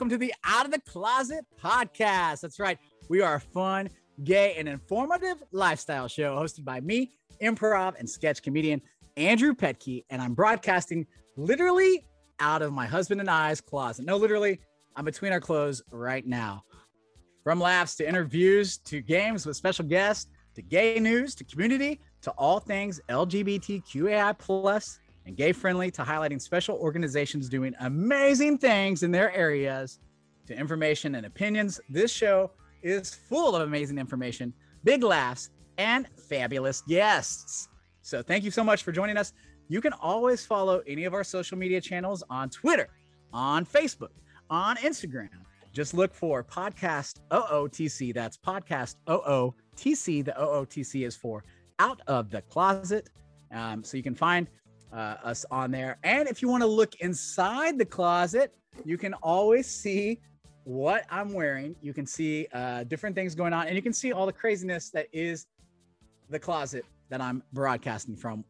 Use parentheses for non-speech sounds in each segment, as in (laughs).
welcome to the Out of the Closet podcast. That's right. We are a fun, gay, and informative lifestyle show hosted by me, improv and sketch comedian Andrew Pettke, and I'm broadcasting literally out of my husband and I's closet. No, literally, I'm between our clothes right now. From laughs to interviews to games with special guests to gay news to community to all things LGBTQAI plus and gay friendly to highlighting special organizations doing amazing things in their areas to information and opinions. This show is full of amazing information, big laughs, and fabulous guests. So thank you so much for joining us. You can always follow any of our social media channels on Twitter, on Facebook, on Instagram. Just look for podcast OOTC. That's podcast OOTC. The OOTC is for out of the closet. Um, so you can find uh, us on there. And if you want to look inside the closet, you can always see what I'm wearing. You can see uh, different things going on, and you can see all the craziness that is the closet that I'm broadcasting from.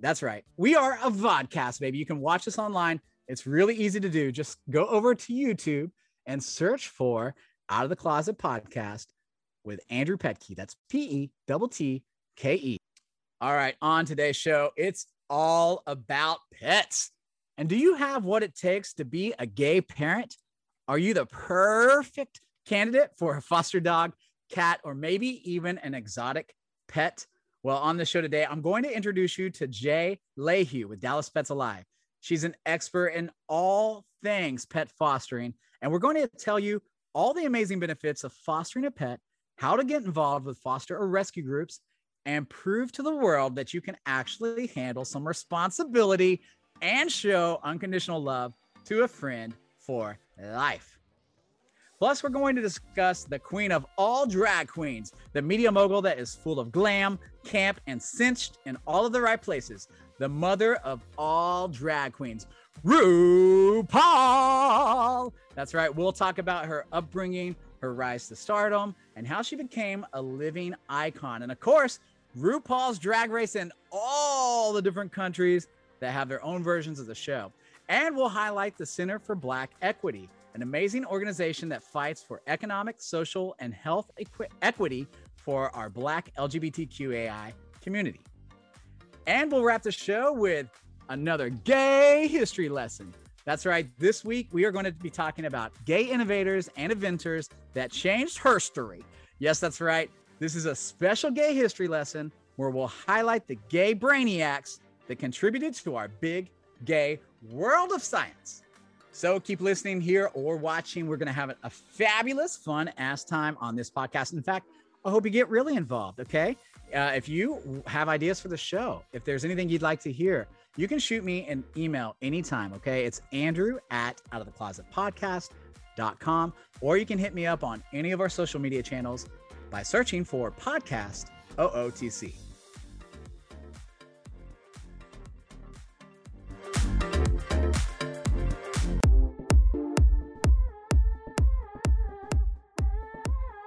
That's right. We are a vodcast, baby. You can watch us online. It's really easy to do. Just go over to YouTube and search for Out of the Closet podcast with Andrew Pettke. That's P E T T K E. All right, on today's show, it's all about pets. And do you have what it takes to be a gay parent? Are you the perfect candidate for a foster dog, cat, or maybe even an exotic pet? Well, on the show today, I'm going to introduce you to Jay Lehue with Dallas Pets Alive. She's an expert in all things pet fostering, and we're going to tell you all the amazing benefits of fostering a pet, how to get involved with foster or rescue groups, and prove to the world that you can actually handle some responsibility and show unconditional love to a friend for life. Plus, we're going to discuss the queen of all drag queens, the media mogul that is full of glam, camp, and cinched in all of the right places, the mother of all drag queens, RuPaul. That's right. We'll talk about her upbringing, her rise to stardom, and how she became a living icon. And of course, RuPaul's Drag Race in all the different countries that have their own versions of the show. And we'll highlight the Center for Black Equity, an amazing organization that fights for economic, social, and health equi- equity for our Black LGBTQAI community. And we'll wrap the show with another gay history lesson. That's right. This week, we are going to be talking about gay innovators and inventors that changed her history. Yes, that's right. This is a special gay history lesson where we'll highlight the gay brainiacs that contributed to our big gay world of science. So keep listening here or watching. We're going to have a fabulous, fun ass time on this podcast. In fact, I hope you get really involved. Okay. Uh, if you have ideas for the show, if there's anything you'd like to hear, you can shoot me an email anytime. Okay. It's Andrew at out of the closet podcast.com, or you can hit me up on any of our social media channels by searching for Podcast OOTC.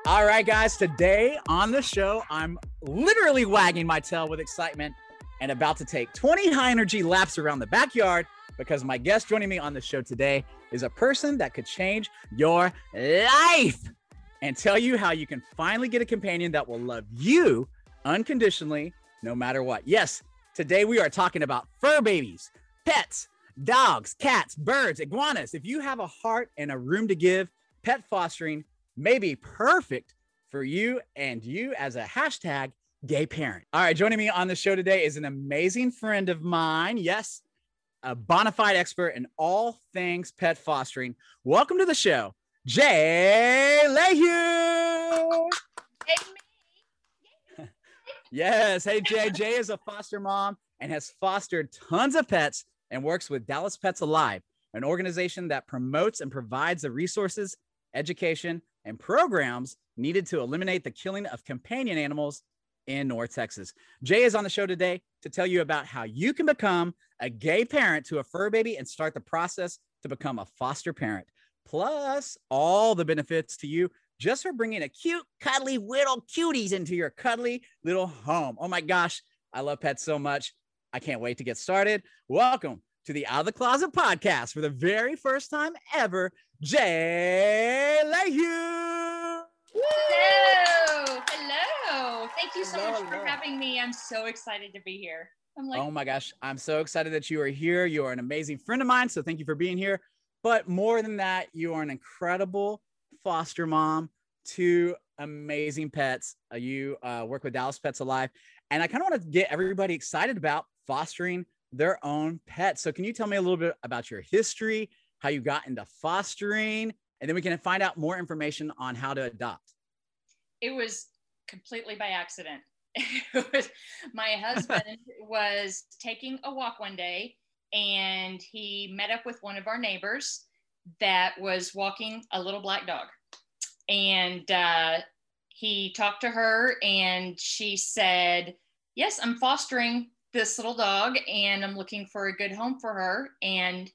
All right, guys, today on the show, I'm literally wagging my tail with excitement and about to take 20 high energy laps around the backyard because my guest joining me on the show today is a person that could change your life and tell you how you can finally get a companion that will love you unconditionally, no matter what. Yes, today we are talking about fur babies, pets, dogs, cats, birds, iguanas. If you have a heart and a room to give, pet fostering may be perfect for you and you as a hashtag gay parent. All right, joining me on the show today is an amazing friend of mine. Yes, a bona fide expert in all things pet fostering. Welcome to the show, Jay Lehue. Hey, yes. Hey, Jay. Jay is a foster mom and has fostered tons of pets and works with Dallas Pets Alive, an organization that promotes and provides the resources, education, and programs needed to eliminate the killing of companion animals in North Texas. Jay is on the show today to tell you about how you can become a gay parent to a fur baby and start the process to become a foster parent plus all the benefits to you just for bringing a cute, cuddly little cuties into your cuddly little home. Oh my gosh, I love pets so much. I can't wait to get started. Welcome to the Out of the Closet podcast for the very first time ever. Jay Lehue. Hello. Hello. Thank you so Hello, much for hello. having me. I'm so excited to be here. I'm like, Oh my gosh, I'm so excited that you are here. You are an amazing friend of mine, so thank you for being here. But more than that, you are an incredible foster mom, two amazing pets. Uh, you uh, work with Dallas Pets Alive, and I kind of want to get everybody excited about fostering their own pets. So, can you tell me a little bit about your history, how you got into fostering, and then we can find out more information on how to adopt. it was completely by accident. (laughs) Was, my husband (laughs) was taking a walk one day and he met up with one of our neighbors that was walking a little black dog. And uh, he talked to her and she said, Yes, I'm fostering this little dog and I'm looking for a good home for her. And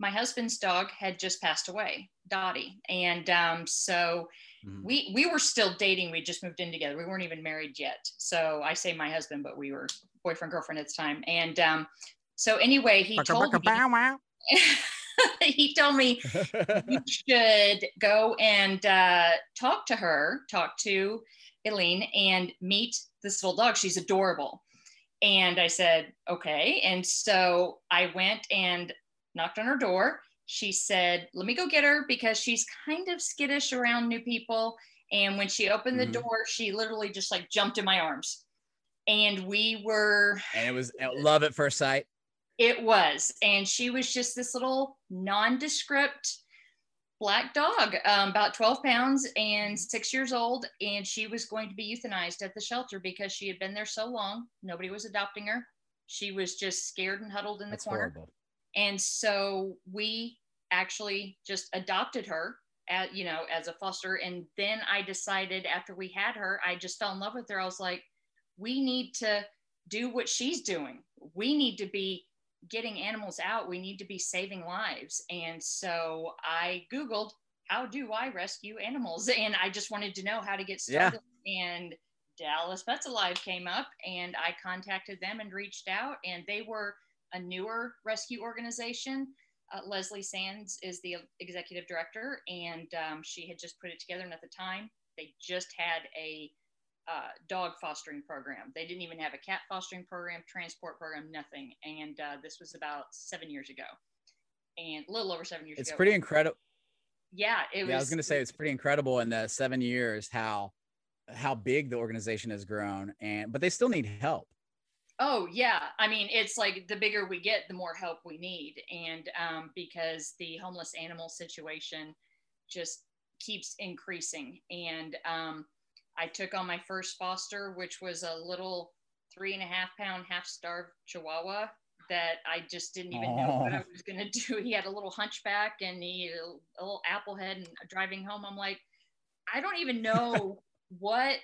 my husband's dog had just passed away, Dottie. And um, so Mhm. we we were still dating. We just moved in together. We weren't even married yet. So I say my husband, but we were boyfriend girlfriend at the time. And um, so anyway, he told me (laughs) he told me you (laughs) should go and uh, talk to her, talk to Eileen, and meet this little dog. She's adorable. And I said, okay. And so I went and knocked on her door. She said, let me go get her because she's kind of skittish around new people. And when she opened the Mhm. door, she literally just like jumped in my arms. And we were and it was love at first sight. It was. And she was just this little nondescript black dog, um, about 12 pounds and six years old. And she was going to be euthanized at the shelter because she had been there so long. Nobody was adopting her. She was just scared and huddled in the That's corner. horrible. And so we actually just adopted her at, you know, as a foster. And then I decided after we had her, I just fell in love with her. I was like, we need to do what she's doing. We need to be getting animals out. We need to be saving lives. And so I Googled, how do I rescue animals? (laughs) And I just wanted to know how to get Yeah. started. And Dallas Pets Alive came up and I contacted them and reached out and they were a newer rescue organization. Uh, Leslie Sands is the executive director, and um, she had just put it together. And at the time, they just had a uh, dog fostering program. They didn't even have a cat fostering program, transport program, nothing. And uh, this was about seven years ago, and a little over seven years It's ago. pretty incredible. Yeah, it was. Yeah, I was gonna say it's pretty incredible in the seven years how how big the organization has grown, and but they still need help. Oh yeah, I mean it's like the bigger we get, the more help we need, and um, because the homeless animal situation just keeps increasing. And um, I took on my first foster, which was a little three and a half pound, half starved Chihuahua that I just didn't even know what I Oh. was gonna do. (laughs) He had a little hunchback and he a, little apple head. And driving home, I'm like, I don't even (laughs) know what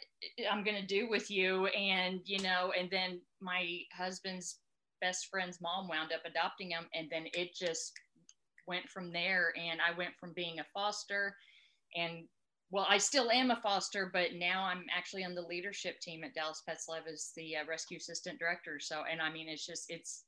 I'm gonna do with you. And you know, and then my husband's best friend's mom wound up adopting him, and then it just went from there. And I went from being a foster, and well, I still am a foster, but now I'm actually on the leadership team at Dallas Pets Alive as the uh, rescue assistant director. So, and I mean, it's just it's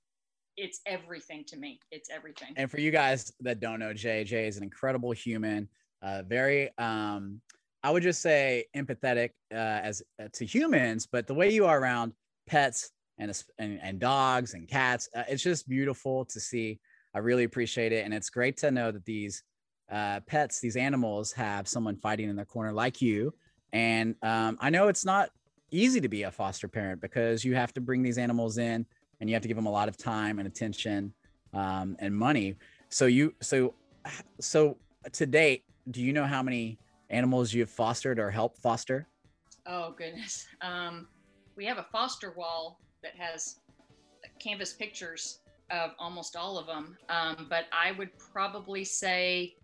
it's everything to me. It's everything. And for you guys that don't know, Jay, Jay is an incredible human, uh, very, um, I would just say empathetic uh, as uh, to humans, but the way you are around pets and and, and dogs and cats, uh, it's just beautiful to see. I really appreciate it, and it's great to know that these uh, pets, these animals, have someone fighting in their corner like you. And um, I know it's not easy to be a foster parent because you have to bring these animals in and you have to give them a lot of time and attention um, and money. So you so so to date, do you know how many animals you've fostered or helped foster? Oh goodness. Um, we have a foster wall that has canvas pictures of almost all of them. Um, but I would probably say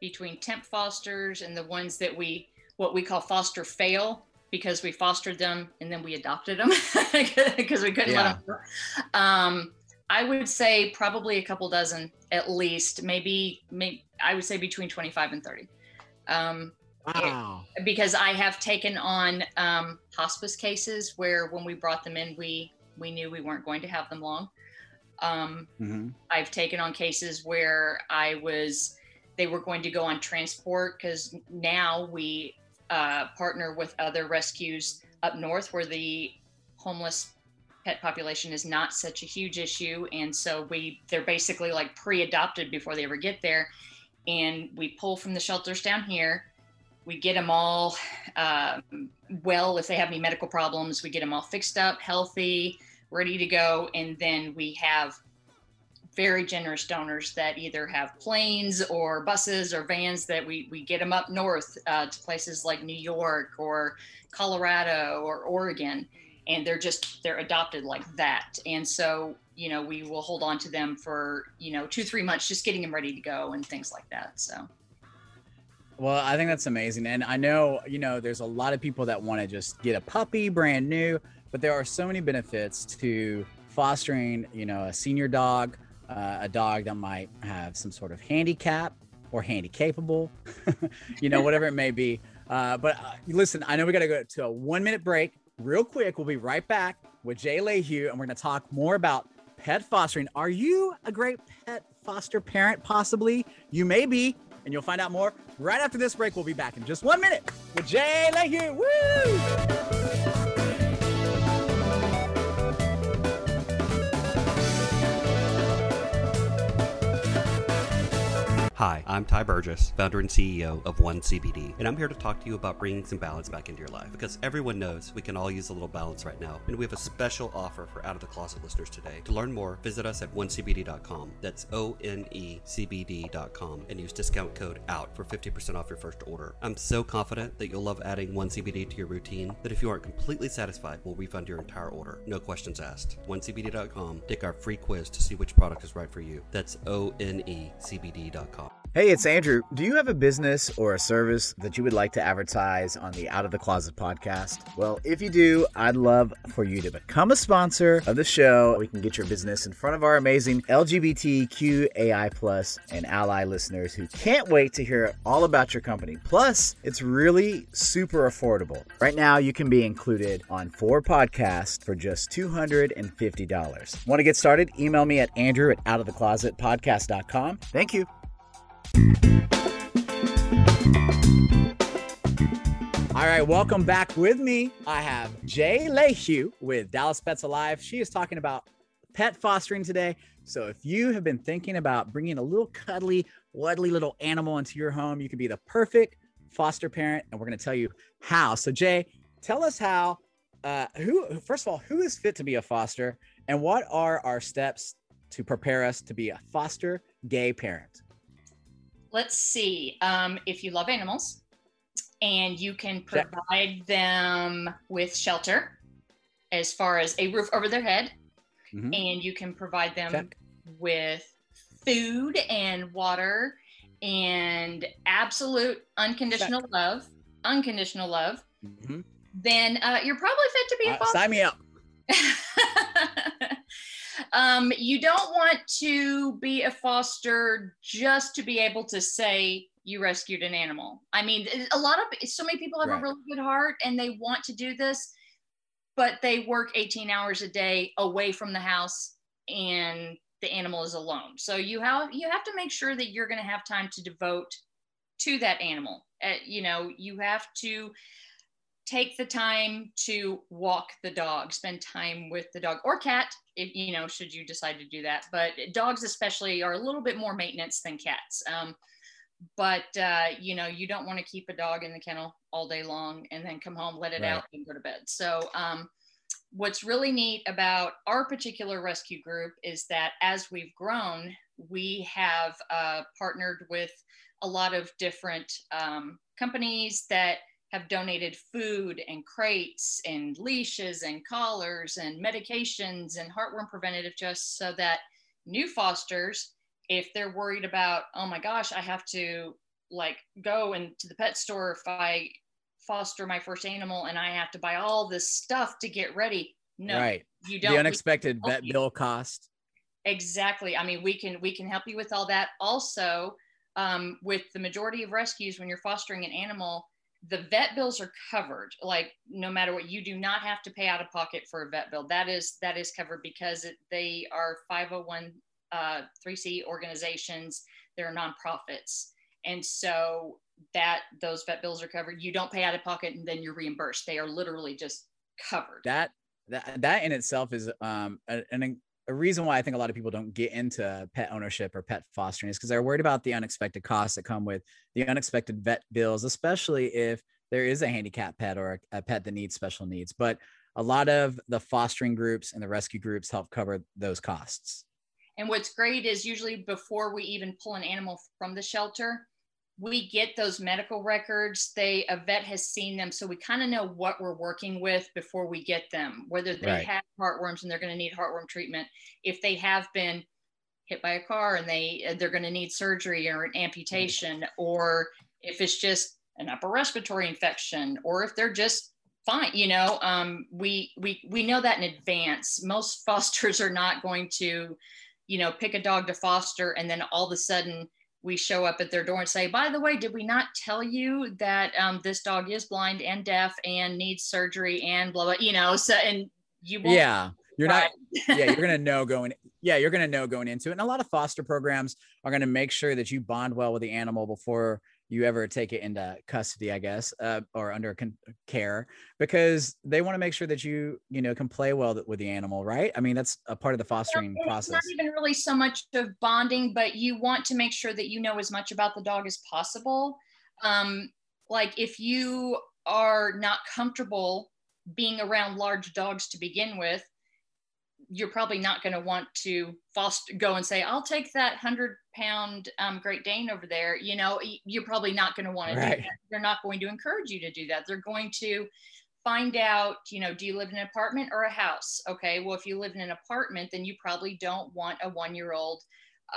between temp fosters and the ones that we what we call foster fail because we fostered them and then we adopted them (laughs) because we couldn't Yeah. let them. Um, I would say probably a couple dozen at least, maybe, maybe I would say between 25 and 30. Um, Wow. because I have taken on um, hospice cases where when we brought them in, we we knew we weren't going to have them long. Um, hmm I've taken on cases where I was they were going to go on transport because now we uh, partner with other rescues up north where the homeless pet population is not such a huge issue. And so we they're basically like pre-adopted before they ever get there. And we pull from the shelters down here. We get them all uh, well if they have any medical problems we get them all fixed up healthy ready to go. And then we have very generous donors that either have planes or buses or vans that we, we get them up north uh, to places like new york or colorado or oregon. And they're just they're adopted like that. And so you know we will hold on to them for you know two three months just getting them ready to go and things like that so. Well i think that's amazing. And i know you know there's a lot of people that want to just get a puppy brand new but there are so many benefits to fostering you know a senior dog uh, a dog that might have some sort of handicap or handy capable (laughs) you know whatever it may be uh, but uh, listen i know we got to go to a one minute break real quick. We'll be right back with Jay Lehue, and we're going to talk more about pet fostering. Are you a great pet foster parent? Possibly. You may be, and you'll find out more right after this break. We'll be back in just one minute with Jay Lehue. Woo! Hi, I'm Ty Burgess, founder and CEO of One CBD, and I'm here to talk to you about bringing some balance back into your life because everyone knows we can all use a little balance right now, and we have a special offer for Out of the Closet listeners today. To learn more, visit us at onecbd.com. That's O N E C B D.com and use discount code OUT for 50% off your first order. I'm so confident that you'll love adding One CBD to your routine that if you aren't completely satisfied, we'll refund your entire order. No questions asked. OneCBD.com. Take our free quiz to see which product is right for you. That's O N E C B D.com. Hey, it's Andrew. Do you have a business or a service that you would like to advertise on the Out of the Closet podcast? Well, if you do, I'd love for you to become a sponsor of the show. We can get your business in front of our amazing LGBTQAI plus and ally listeners who can't wait to hear all about your company. Plus, it's really super affordable. Right now, you can be included on four podcasts for just $250. Want to get started? Email me at andrew at outoftheclosetpodcast.com. Thank you. All right, welcome back with me. I have Jay Lehue with Dallas Pets Alive. She is talking about pet fostering today. So if you have been thinking about bringing a little cuddly, wuddly little animal into your home, you can be the perfect foster parent, and we're going to tell you how. So Jay, tell us how. Uh, who first of all, who is fit to be a foster, and what are our steps to prepare us to be a foster gay parent? Let's see. Um, if you love animals and you can provide them with shelter as far as a roof over their head, mm-hmm. and you can provide them Check. with food and water and absolute unconditional Check. love, unconditional love, mm-hmm. then uh, you're probably fit to be a uh, Sign me up. (laughs) (laughs) um, you don't want to be a foster just to be able to say you rescued an animal. I mean, a lot of so many people have right. a really good heart and they want to do this, but they work 18 hours a day away from the house and the animal is alone. So you have you have to make sure that you're going to have time to devote to that animal. Uh, you know, you have to take the time to walk the dog spend time with the dog or cat if you know should you decide to do that. But dogs especially are a little bit more maintenance than cats. Um, but uh, you know you don't want to keep a dog in the kennel all day long and then come home let it right. out and go to bed. So um, what's really neat about our particular rescue group is that as we've grown we have uh, partnered with a lot of different um, companies that have donated food and crates and leashes and collars and medications and heartworm preventative just so that new fosters if they're worried about oh my gosh i have to like go into the pet store if i foster my first animal and i have to buy all this stuff to get ready no right. you don't. The unexpected vet bill cost. Exactly. I mean we can we can help you with all that. Also um, with the majority of rescues when you're fostering an animal the vet bills are covered like no matter what you do not have to pay out of pocket for a vet bill that is that is covered because it, they are 501 uh, 3c organizations they're nonprofits And so that those vet bills are covered. You don't pay out of pocket and then you're reimbursed. They are literally just covered. That that that in itself is um an, a reason why I think a lot of people don't get into pet ownership or pet fostering is because they're worried about the unexpected costs that come with the unexpected vet bills, especially if there is a handicap pet or a, a pet that needs special needs. But a lot of the fostering groups and the rescue groups help cover those costs. And what's great is usually before we even pull an animal from the shelter, we get those medical records. They a vet has seen them, so we kind of know what we're working with before we get them. Whether they right. have heartworms and they're going to need heartworm treatment, if they have been hit by a car and they they're going to need surgery or an amputation, or if it's just an upper respiratory infection, or if they're just fine. You know, um, we we we know that in advance. Most (laughs) fosters are not going to, you know, pick a dog to foster and then all of a sudden we show up at their door and say, by the way, did we not tell you that um, this dog is blind and deaf and needs surgery and blah, blah, you know, so, and you yeah, you're not, (laughs) yeah, you're going (laughs) to know going, yeah, you're going to know going into it. And a lot of foster programs are going to make sure that you bond well with the animal before you ever take it into custody, I guess, uh, or under con- care, because they want to make sure that you, you know, can play well with the animal, right? I mean, that's a part of the fostering process. Not even really so much of bonding, but you want to make sure that you know as much about the dog as possible. Um, like if you are not comfortable being around large dogs to begin with, you're probably not going to want to foster go and say i'll take that 100 pound um, great dane over there you know you're probably not going to want right. to do that they're not going to encourage you to do that they're going to find out you know do you live in an apartment or a house okay well if you live in an apartment then you probably don't want a one year old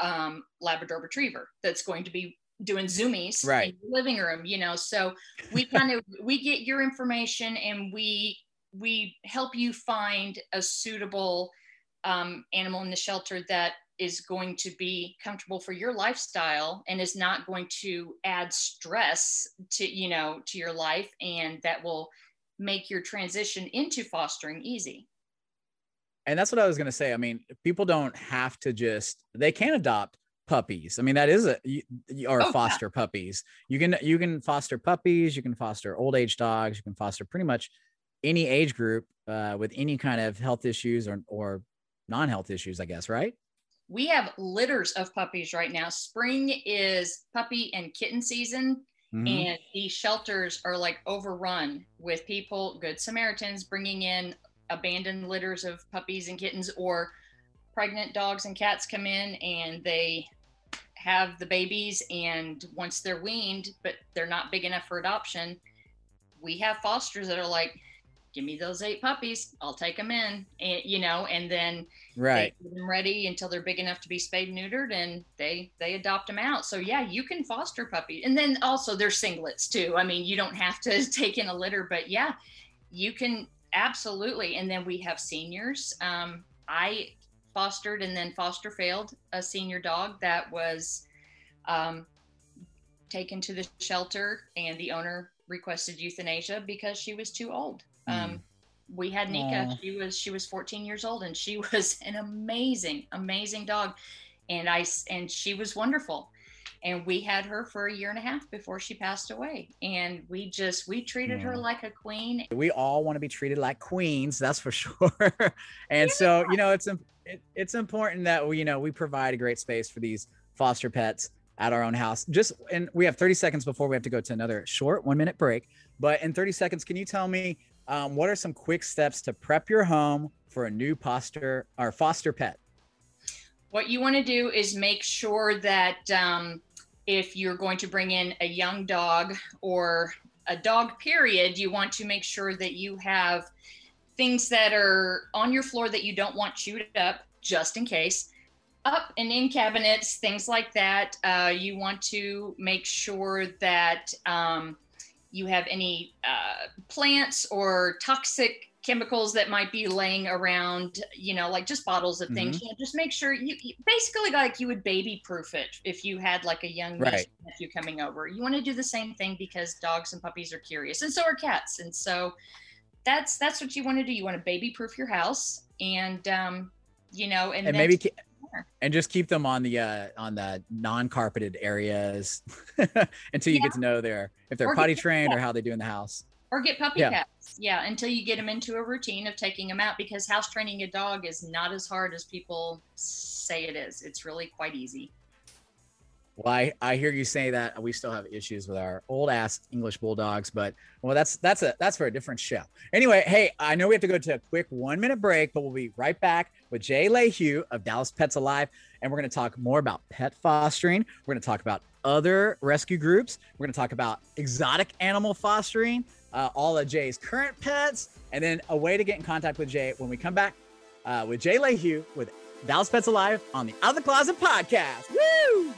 um, labrador retriever that's going to be doing zoomies right. in the living room you know so we kind of we get your information and we we help you find a suitable um, animal in the shelter that is going to be comfortable for your lifestyle and is not going to add stress to you know to your life and that will make your transition into fostering easy. And that's what i was going to say. I mean people don't have to just they can adopt puppies. I mean that is a or oh, foster yeah. puppies. You can you can foster puppies you can foster old age dogs you can foster pretty much any age group uh, with any kind of health issues or, or non-health issues, I guess, right? We have litters of puppies right now. Spring is puppy and kitten season. Mm-hmm. And these shelters are like overrun with people, good Samaritans, bringing in abandoned litters of puppies and kittens, or pregnant dogs and cats come in and they have the babies. And once they're weaned, but they're not big enough for adoption, we have fosters that are like, give me those eight puppies i'll take them in and you know and then right. they them ready until they're big enough to be spayed neutered and they they adopt them out. So yeah you can foster puppies. And then also they're singlets too. I mean you don't have to (laughs) take in a litter but yeah you can absolutely. And then we have seniors. Um, i fostered and then foster failed a senior dog that was um, taken to the shelter and the owner requested euthanasia because she was too old um, mm. we had Nika. Aww. She was she was 14 years old, and she (laughs) was an amazing, amazing dog, and I and she was wonderful. And we had her for a year and a half before she passed away. And we just we treated her like a queen. We all want to be treated like queens, that's for (laughs) sure. and yeah. so you know it's it, it's important that we you know we provide a great space for these foster pets at our own house. Just and we have 30 seconds before we have to go to another short one minute break. But in 30 seconds, can you tell me um, what are some quick steps to prep your home for a new foster or foster pet? What you want to do is make sure that um, if you're going to bring in a young dog or a dog, period, you want to make sure that you have things that are on your floor that you don't want chewed up, just in case. Up and in cabinets, things like that. Uh, you want to make sure that um, you have any uh, plants or toxic chemicals that might be laying around, you know, like just bottles of things. Mm-hmm. You know, just make sure you, you, basically like you would baby proof it if you had like a young right. nephew coming over. You want to do the same thing because dogs and puppies are curious, and so are cats. And so that's that's what you want to do. You want to baby proof your house, and um, you know, and, and maybe and just keep them on the uh, on the non-carpeted areas (laughs) until you Yeah. get to know their if they're Or potty trained or how they do in the house. or get puppy Yeah. cats. Yeah, until you get them into a routine of taking them out because house training a dog is not as hard as people say it is. It's really quite easy. Well, I, I hear you say that we still have issues with our old ass English bulldogs, but well, that's that's a that's for a different show. Anyway, hey, I know we have to go to a quick one minute break, but we'll be right back with Jay Lehue of Dallas Pets Alive, and we're going to talk more about pet fostering. We're going to talk about other rescue groups. We're going to talk about exotic animal fostering, uh, all of Jay's current pets, and then a way to get in contact with Jay when we come back uh, with Jay Lehue with Dallas Pets Alive on the Out of the Closet podcast. Woo!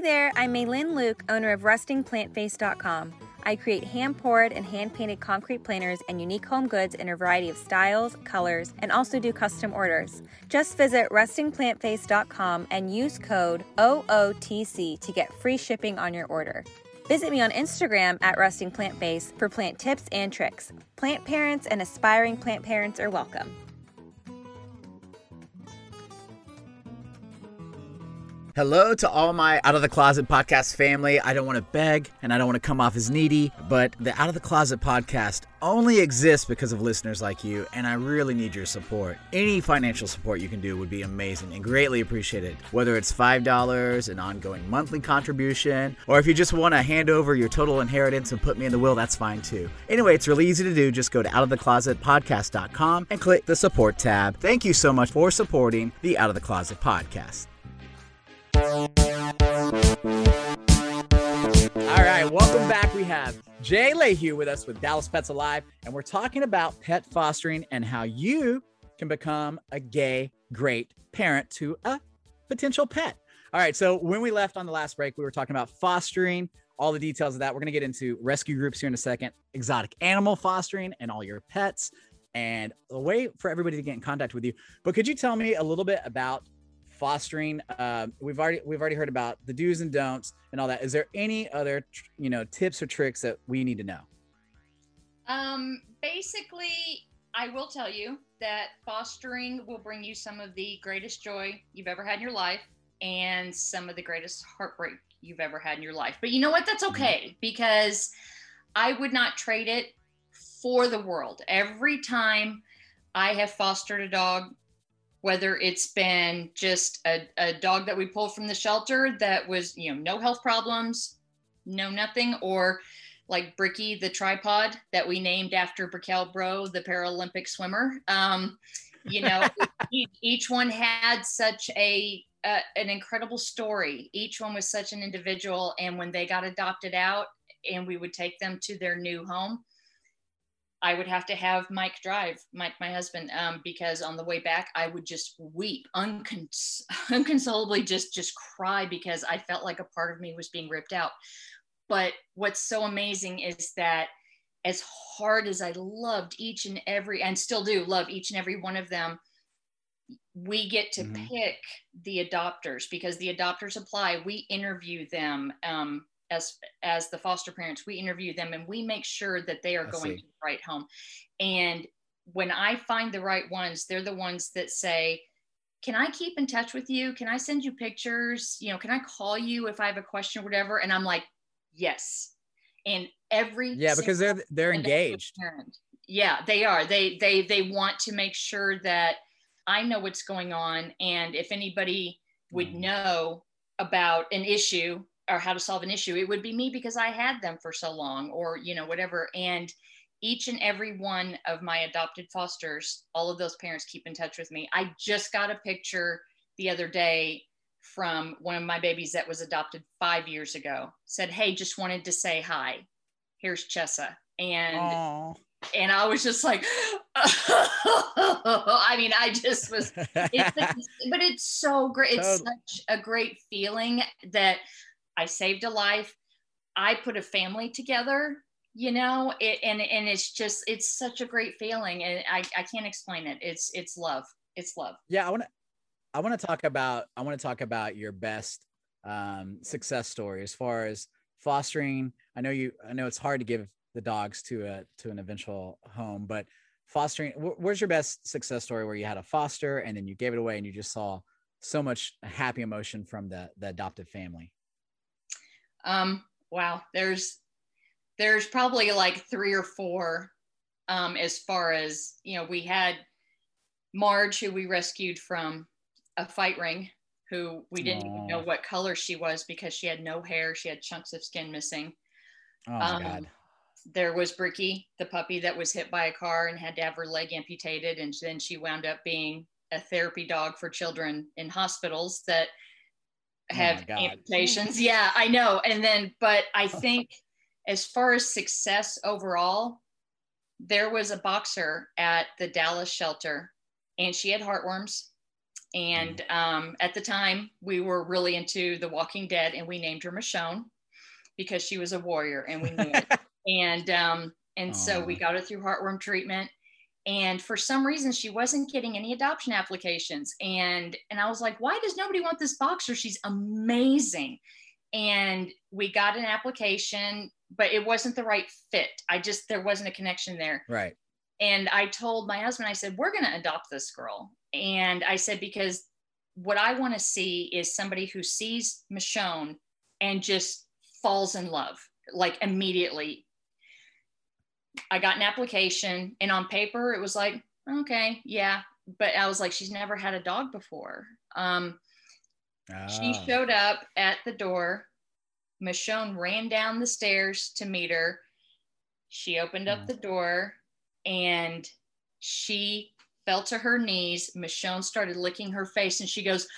Hi there, I'm Maylin Luke, owner of RustingPlantFace.com. I create hand poured and hand painted concrete planters and unique home goods in a variety of styles, colors, and also do custom orders. Just visit RustingPlantFace.com and use code OOTC to get free shipping on your order. Visit me on Instagram at Rusting Plant Face for plant tips and tricks. Plant parents and aspiring plant parents are welcome. Hello to all my Out of the Closet podcast family. I don't want to beg and I don't want to come off as needy, but the Out of the Closet podcast only exists because of listeners like you, and I really need your support. Any financial support you can do would be amazing and greatly appreciated. Whether it's $5, an ongoing monthly contribution, or if you just want to hand over your total inheritance and put me in the will, that's fine too. Anyway, it's really easy to do. Just go to outoftheclosetpodcast.com and click the support tab. Thank you so much for supporting the Out of the Closet podcast. All right, welcome back. We have Jay Lehue with us with Dallas Pets Alive, and we're talking about pet fostering and how you can become a gay great parent to a potential pet. All right, so when we left on the last break, we were talking about fostering, all the details of that. We're going to get into rescue groups here in a second, exotic animal fostering, and all your pets, and a way for everybody to get in contact with you. But could you tell me a little bit about fostering um, we've already we've already heard about the do's and don'ts and all that is there any other you know tips or tricks that we need to know Um, basically, I will tell you that fostering will bring you some of the greatest joy you've ever had in your life and some of the greatest heartbreak you've ever had in your life. But you know what? That's okay because I would not trade it for the world. Every time I have fostered a dog, whether it's been just a, a dog that we pulled from the shelter that was, you know, no health problems, no nothing, or like Bricky, the tripod that we named after Briquel Bro, the Paralympic swimmer. Um, you know, (laughs) each, each one had such a uh, an incredible story. Each one was such an individual, and when they got adopted out, and we would take them to their new home, I would have to have Mike drive, Mike, my husband, um, because on the way back I would just weep, uncons- (laughs) unconsolably, just just cry because I felt like a part of me was being ripped out. But what's so amazing is that as hard as I loved each and every, and still do love each and every one of them, we get to Mhm. pick the adopters because the adopters apply. We interview them um, as as the foster parents. We interview them and we make sure that they are I going see. to the right home. And when I find the right ones, they're the ones that say, can I keep in touch with you? Can I send you pictures? You know, can I call you if I have a question or whatever? And I'm like, yes. And every yeah because they're they're engaged parent- Yeah, they are. They they they want to make sure that I know what's going on, and if anybody would Mhm. know about an issue or how to solve an issue, it would be me because I had them for so long, or you know whatever. And each and every one of my adopted fosters, all of those parents keep in touch with me. I just got a picture the other day from one of my babies that was adopted five years ago. Said, "Hey, just wanted to say hi. Here's Chessa." And Aw. and I was just like, (laughs) I mean, I just was, it's, (laughs) but it's so great. It's such a great feeling that I saved a life. I put a family together, you know, it, and, and it's just, it's such a great feeling. And I, I can't explain it. It's, it's love. It's love. yeah i want to i want to talk about i want to talk about your best um success story as far as fostering. I know you. I know it's hard to give the dogs to a to an eventual home, but fostering. Wh- where's your best success story where you had a foster and then you gave it away and you just saw so much happy emotion from the the adoptive family? Um, wow, there's there's probably like three or four um, as far as you know we had marge who we rescued from a fight ring who we didn't even know what color she was because she had no hair. She had chunks of skin missing. Oh Um, god. there was bricky the puppy that was hit by a car and had to have her leg amputated. And then she wound up being a therapy dog for children in hospitals that have God. amputations. Yeah i know. And then but i (laughs) think as far as success overall there was a boxer at the dallas shelter and she had heartworms. And um, at the time we were really into the walking dead and we named her michonne because she was a warrior and we knew it. (laughs) And um, and so we got her through heartworm treatment and for some reason she wasn't getting any adoption applications and and i was like why does nobody want this boxer she's amazing and we got an application but it wasn't the right fit i just there wasn't a connection there right. and I told my husband, I said, we're going to adopt this girl. And I said, because what I want to see is somebody who sees Michonne and just falls in love, like immediately. I got an application, and on paper, it was like, okay, yeah. But I was like, she's never had a dog before. Um, she Ah. showed up at the door. Michonne ran down the stairs to meet her. She opened up Mm. the door and she fell to her knees. Michonne started licking her face and she goes,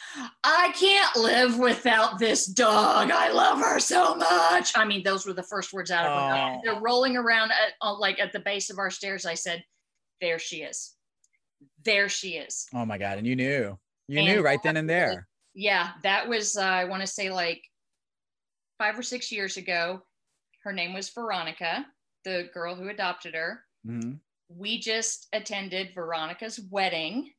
I can't live without this dog. I love her so much. I mean, those were the first words out of her mouth. Oh. They're rolling around at, uh, like at the base of our stairs. I said, There she is. There she is. Oh my god. And you knew. You And knew right then and there. yeah, that was, uh, I want to say like five or six years ago. Her name was Veronica, the girl who adopted her. Mhm. We just attended Veronica's wedding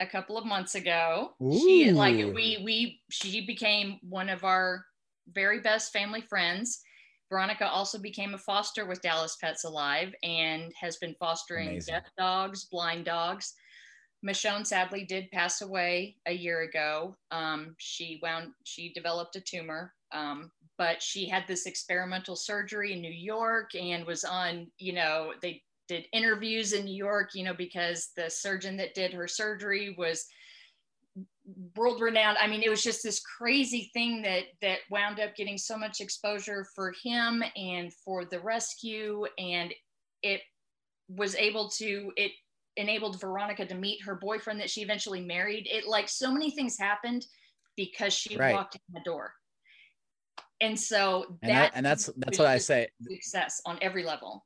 a couple of months ago. She like we we she became one of our very best family friends. Veronica also became a foster with Dallas Pets Alive and has been fostering Amazing. deaf dogs, blind dogs. Michonne sadly did pass away a year ago. Um, she wound she developed a tumor, um, but she had this experimental surgery in New York and was on. You know, they did interviews in New York. You know, because the surgeon that did her surgery was world renowned. I mean, it was just this crazy thing that that wound up getting so much exposure for him and for the rescue, and it was able to it enabled Veronica to meet her boyfriend that she eventually married. It like so many things happened because she Right. walked in the door. And so And that, and that's that's what I say. success on every level.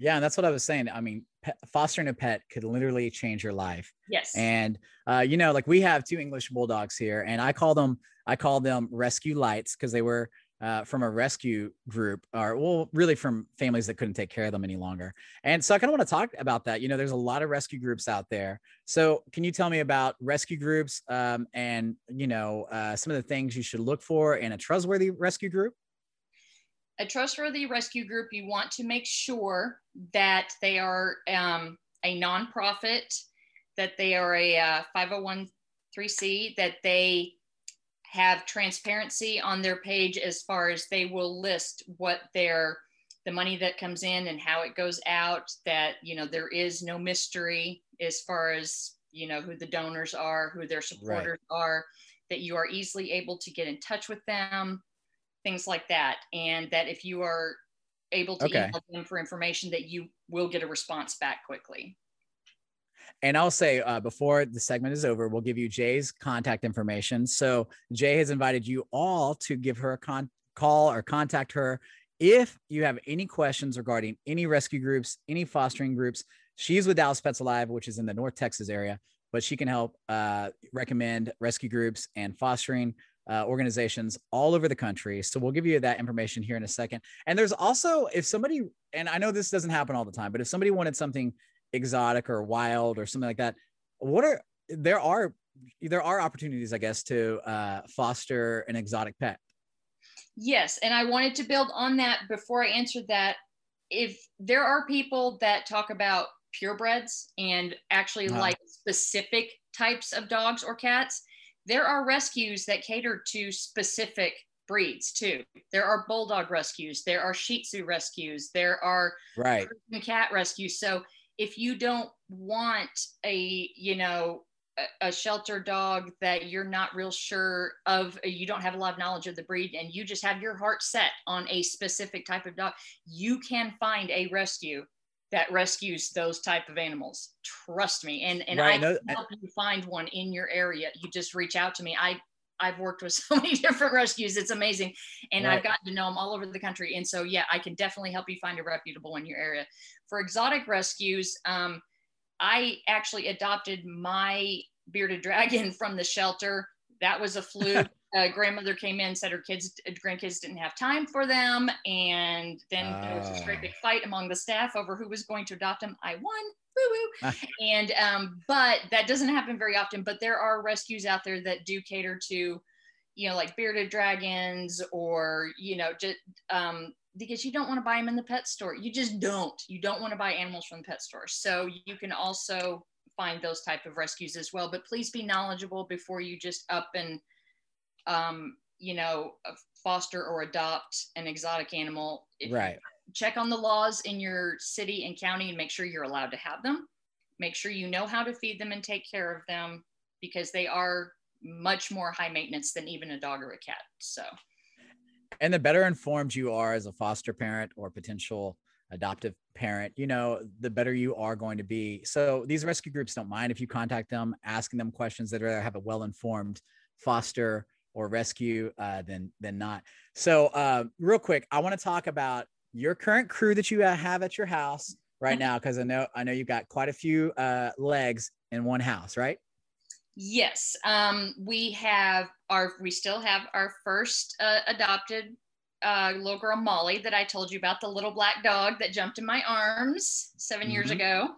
Yeah, and that's what I was saying. I mean, pet, fostering a pet could literally change your life. Yes. And uh, you know, like we have two English bulldogs here, and I call them I call them rescue lights because they were uh, from a rescue group, or well, really from families that couldn't take care of them any longer. And so I kind of want to talk about that. You know, there's a lot of rescue groups out there. So can you tell me about rescue groups um, and you know uh, some of the things you should look for in a trustworthy rescue group? A trustworthy rescue group, you want to make sure that they are um, a nonprofit, that they are a uh, 501c, that they have transparency on their page as far as they will list what their the money that comes in and how it goes out that you know there is no mystery as far as you know who the donors are who their supporters are that you are easily able to get in touch with them things like that and that if you are able to Okay. email them for information that you will get a response back quickly And I'll say uh, before the segment is over, we'll give you Jay's contact information. So Jay has invited you all to give her a con- call or contact her if you have any questions regarding any rescue groups, any fostering groups. She's with Dallas Pets Alive, which is in the North Texas area, but she can help uh, recommend rescue groups and fostering uh, organizations all over the country. So we'll give you that information here in a second. And there's also, if somebody, and I know this doesn't happen all the time, but if somebody wanted something exotic or wild or something like that, what are there are there are opportunities, I guess, to uh, foster an exotic pet. Yes, and I wanted to build on that before I answered that. If there are people that talk about purebreds and actually Uh-huh. like specific types of dogs or cats, there are rescues that cater to specific breeds too. There are bulldog rescues, there are Shih Tzu rescues, there are Right. Cat rescue. So if you don't want a, you know, a, a shelter dog that you're not real sure of, you don't have a lot of knowledge of the breed, and you just have your heart set on a specific type of dog, you can find a rescue that rescues those type of animals. Trust me, and and Right, I no- can help you find one in your area. You just reach out to me. I I've worked with (laughs) so many different rescues. It's amazing. And Right. I've gotten to know them all over the country. And so, yeah, I can definitely help you find a reputable one in your area. For exotic rescues, um, I actually adopted my bearded dragon (laughs) from the shelter. That was a fluke. Uh, grandmother came in, said her kids, grandkids didn't have time for them. And then there was this great Ah. big fight among the staff over who was going to adopt them I won. Woo woo (laughs) Ah. and um, but that doesn't happen very often but there are rescues out there that do cater to you know like bearded dragons or you know just um, because you don't want to buy them in the pet store you just don't you don't want to buy animals from the pet store so you can also find those type of rescues as well but please be knowledgeable before you just up and um, you know foster or adopt an exotic animal If Right. check on the laws in your city and county and make sure you're allowed to have them. Make sure you know how to feed them and take care of them because they are much more high maintenance than even a dog or a cat. So, and the better informed you are as a foster parent or potential adoptive parent you know the better you are going to be so these rescue groups don't mind if you contact them asking them questions that rather have a well-informed foster or rescue uh, than than not so uh, real quick i want to talk about your current crew that you uh, have at your house right now because i know i know you've got quite a few uh, legs in one house right yes, um, we have our, we still have our first uh, adopted uh, little girl, Molly, that I told you about, the little black dog that jumped in my arms 7 years Mhm. ago.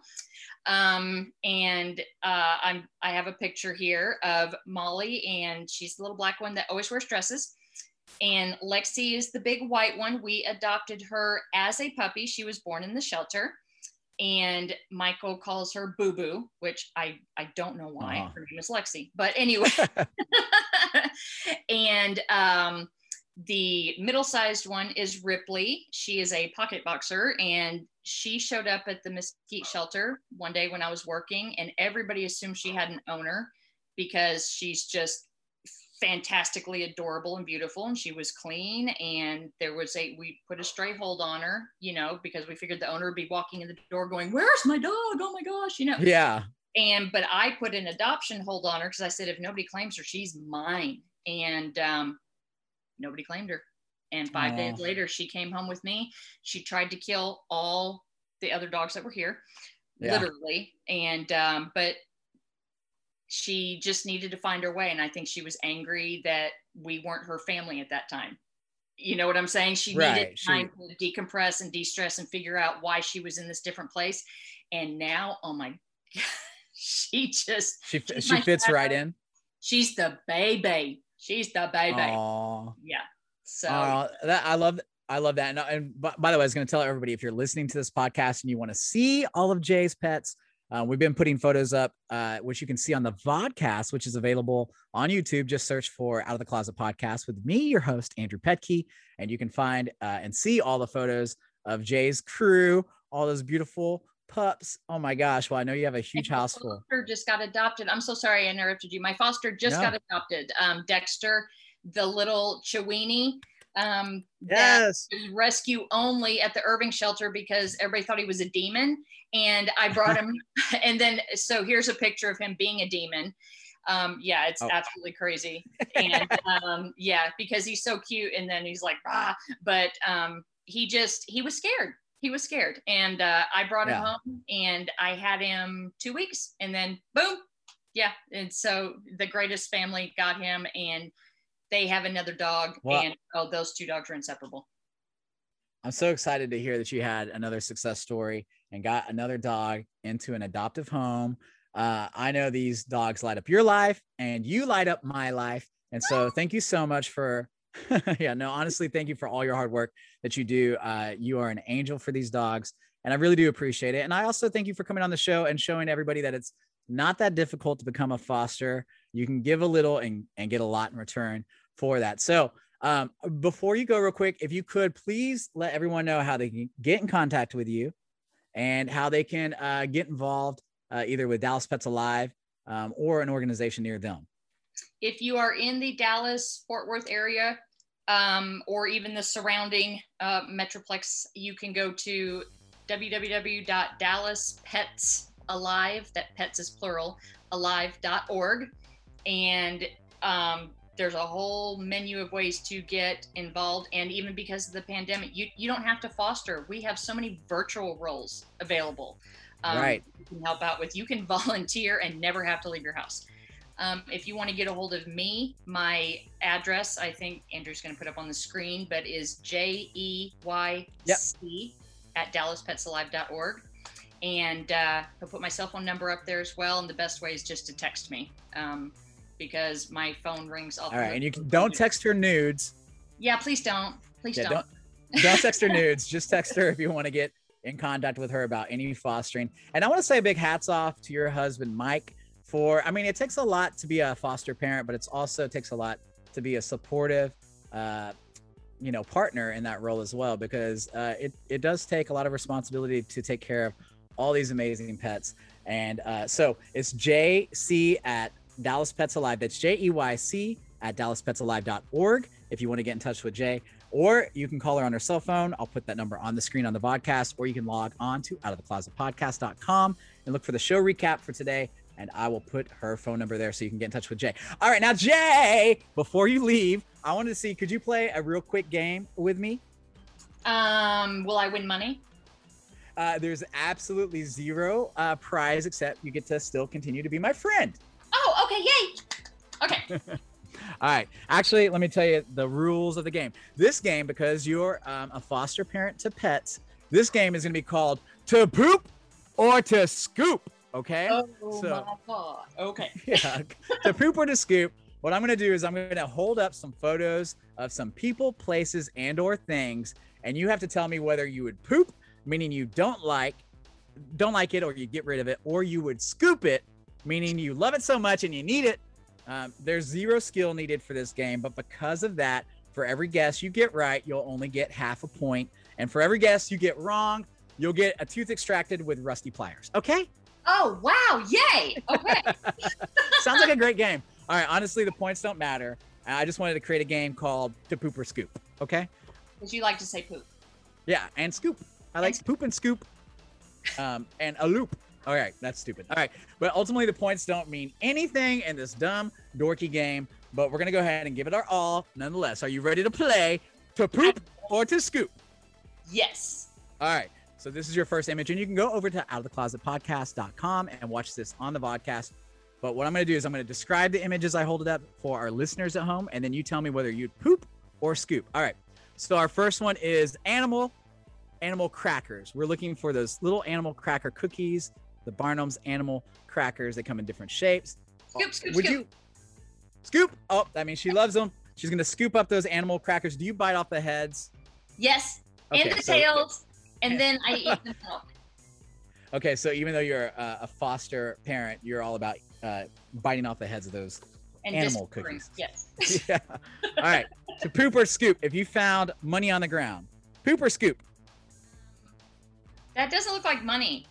Um, and uh, I'm, I have a picture here of Molly, and she's the little black one that always wears dresses. And Lexi is the big white one. We adopted her as a puppy. She was born in the shelter. And Michael calls her Boo Boo, which I, I don't know why. Aw. Her name is Lexi. But anyway. (laughs) (laughs) and um, the middle sized one is Ripley. She is a pocket boxer and she showed up at the mesquite shelter one day when I was working, and everybody assumed she had an owner because she's just fantastically adorable and beautiful and she was clean and there was a we put a stray hold on her you know because we figured the owner would be walking in the door going where's my dog? Oh my gosh you know. Yeah. And but i put an adoption hold on her because i said if nobody claims her she's mine. And um, nobody claimed her. And five days later she came home with me. She tried to kill all the other dogs that were here Yeah. literally. And um, but she just needed to find her way. And i think she was angry that we weren't her family at that time. You know what i'm saying? She needed Right, she- time to decompress and de-stress and figure out why she was in this different place. And now oh my god (laughs) she just she she fits right in? She's the baby she's the baby Aw. yeah so Uh, that I love. I love that. And, and by, by the way, I was going to tell everybody if you're listening to this podcast and you want to see all of Jay's pets, uh, we've been putting photos up, uh, which you can see on the vodcast, which is available on YouTube. Just search for Out of the Closet podcast with me, your host Andrew Pettke, and you can find uh, and see all the photos of Jay's crew, all those beautiful pups. Oh my gosh! Well, I know you have a huge my house full. foster just got adopted. I'm so sorry I interrupted you. My foster just No. got adopted. Um, Dexter, the little Chiweenie. Um, was rescue only at the Irving shelter because everybody thought he was a demon. And I brought him. (laughs) (laughs) and then, so here's a picture of him being a demon. Um, yeah, it's Oh. absolutely crazy. (laughs) And um, yeah, because he's so cute. And then he's like, ah, but um, he just, he was scared. He was scared. And uh, I brought him home and I had him two weeks and then boom. Yeah. And so the greatest family got him and they have another dog. And oh, those two dogs are inseparable. I'm so excited to hear that you had another success story and got another dog into an adoptive home. Uh, I know these dogs light up your life and you light up my life. And so thank you so much for (laughs) yeah, no, honestly, thank you for all your hard work that you do. Uh, you are an angel for these dogs, and I really do appreciate it. And I also thank you for coming on the show and showing everybody that it's not that difficult to become a foster. You can give a little and, and get a lot in return for that. So, um, before you go, real quick, if you could please let everyone know how they can get in contact with you and how they can uh, get involved uh, either with Dallas Pets Alive um, or an organization near them. If you are in the Dallas Fort Worth area um, or even the surrounding uh, metroplex, you can go to www.dallaspetsalive, that pets is plural, alive.org. And um, there's a whole menu of ways to get involved. And even because of the pandemic, you, you don't have to foster. We have so many virtual roles available. Um, right. You can help out with. You can (laughs) volunteer and never have to leave your house. Um, if you want to get a hold of me, my address, I think Andrew's going to put up on the screen, but is J E Y C at dallaspetsalive.org. And uh, I'll put my cell phone number up there as well. And the best way is just to text me um, because my phone rings all, the all right. And you can, don't text her nudes. Yeah, please don't. Please yeah, don't. don't. Don't text her nudes. Just text her if you want to get in contact with her about any fostering. And I want to say a big hats off to your husband, Mike, for, I mean, it takes a lot to be a foster parent, but it's also takes a lot to be a supportive, uh, you know, partner in that role as well, because uh, it, it does take a lot of responsibility to take care of all these amazing pets. And uh, so it's JC at Dallas Pets Alive. That's J E Y C at dallaspetsalive.org if you want to get in touch with Jay or you can call her on her cell phone. I'll put that number on the screen on the podcast, or you can log on to out of the closet outoftheclosetpodcast.com and look for the show recap for today. And I will put her phone number there so you can get in touch with Jay. All right, now Jay, before you leave, I wanted to see could you play a real quick game with me? Um, will I win money? Uh, there's absolutely zero uh, prize except you get to still continue to be my friend. Oh, okay, yay! Okay. (laughs) All right. Actually, let me tell you the rules of the game. This game, because you're um, a foster parent to pets, this game is going to be called To Poop or To Scoop. Okay. Oh, so, my God. Okay. (laughs) yeah. to Poop or To Scoop. What I'm going to do is I'm going to hold up some photos of some people, places, and or things, and you have to tell me whether you would poop, meaning you don't like, don't like it, or you get rid of it, or you would scoop it, meaning you love it so much and you need it, um, there's zero skill needed for this game, but because of that, for every guess you get right, you'll only get half a. And for every guess you get wrong, you'll get a tooth extracted with rusty pliers. Okay? Oh, wow. Yay. Okay. (laughs) Sounds like a great game. All right. Honestly, the points don't matter. I just wanted to create a game called To Poop or Scoop. Okay? Because you like to say poop. Yeah. And scoop. I like and poop and scoop. Um, and a loop. All right, that's stupid. All right, but ultimately the points don't mean anything in this dumb, dorky game. But we're gonna go ahead and give it our all, nonetheless. Are you ready to play to poop or to scoop? Yes. All right. So this is your first image, and you can go over to outoftheclosetpodcast.com and watch this on the podcast. But what I'm going to do is I'm going to describe the images I hold it up for our listeners at home, and then you tell me whether you'd poop or scoop. All right. So our first one is animal, animal crackers. We're looking for those little animal cracker cookies the Barnum's animal crackers. They come in different shapes. Scoop, scoop, Would scoop. you scoop? Oh, that means she loves them. She's gonna scoop up those animal crackers. Do you bite off the heads? Yes, okay, and the so, tails, and then I eat the milk. (laughs) Okay, so even though you're a, a foster parent, you're all about uh, biting off the heads of those and animal cookies. Yes. (laughs) yeah. All right. So poop or scoop? If you found money on the ground, poop or scoop? That doesn't look like money.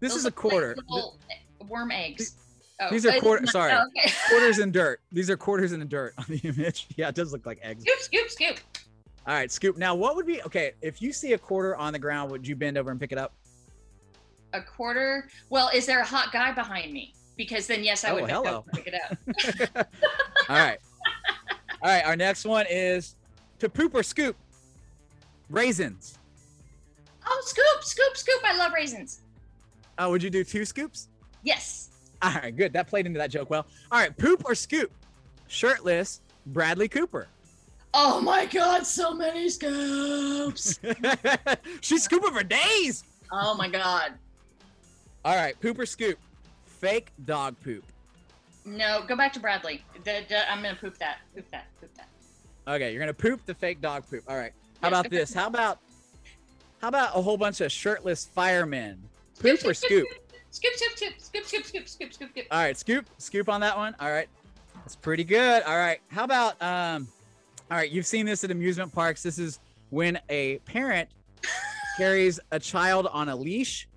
This Those is a quarter. Like worm eggs. Oh, these are quarters. Sorry, oh, okay. (laughs) quarters in dirt. These are quarters in the dirt on the image. Yeah, it does look like eggs. Scoop, scoop, scoop. All right, scoop. Now, what would be okay if you see a quarter on the ground? Would you bend over and pick it up? A quarter. Well, is there a hot guy behind me? Because then, yes, I oh, would hello. pick it up. (laughs) (laughs) All right. All right. Our next one is to poop or scoop. Raisins. Oh, scoop, scoop, scoop! I love raisins. Oh, would you do two scoops? Yes. All right, good. That played into that joke well. All right, poop or scoop? Shirtless Bradley Cooper. Oh my God, so many scoops. (laughs) She's scooping for days. Oh my God. All right, poop or scoop? Fake dog poop. No, go back to Bradley. The, the, I'm gonna poop that. Poop that. Poop that. Okay, you're gonna poop the fake dog poop. All right. How about this? How about how about a whole bunch of shirtless firemen? Poop or scoop? Scoop, scoop, scoop, scoop, scoop, scoop, scoop, scoop, scoop. All right, scoop, scoop on that one. All right, that's pretty good. All right, how about um, all right, you've seen this at amusement parks. This is when a parent (laughs) carries a child on a leash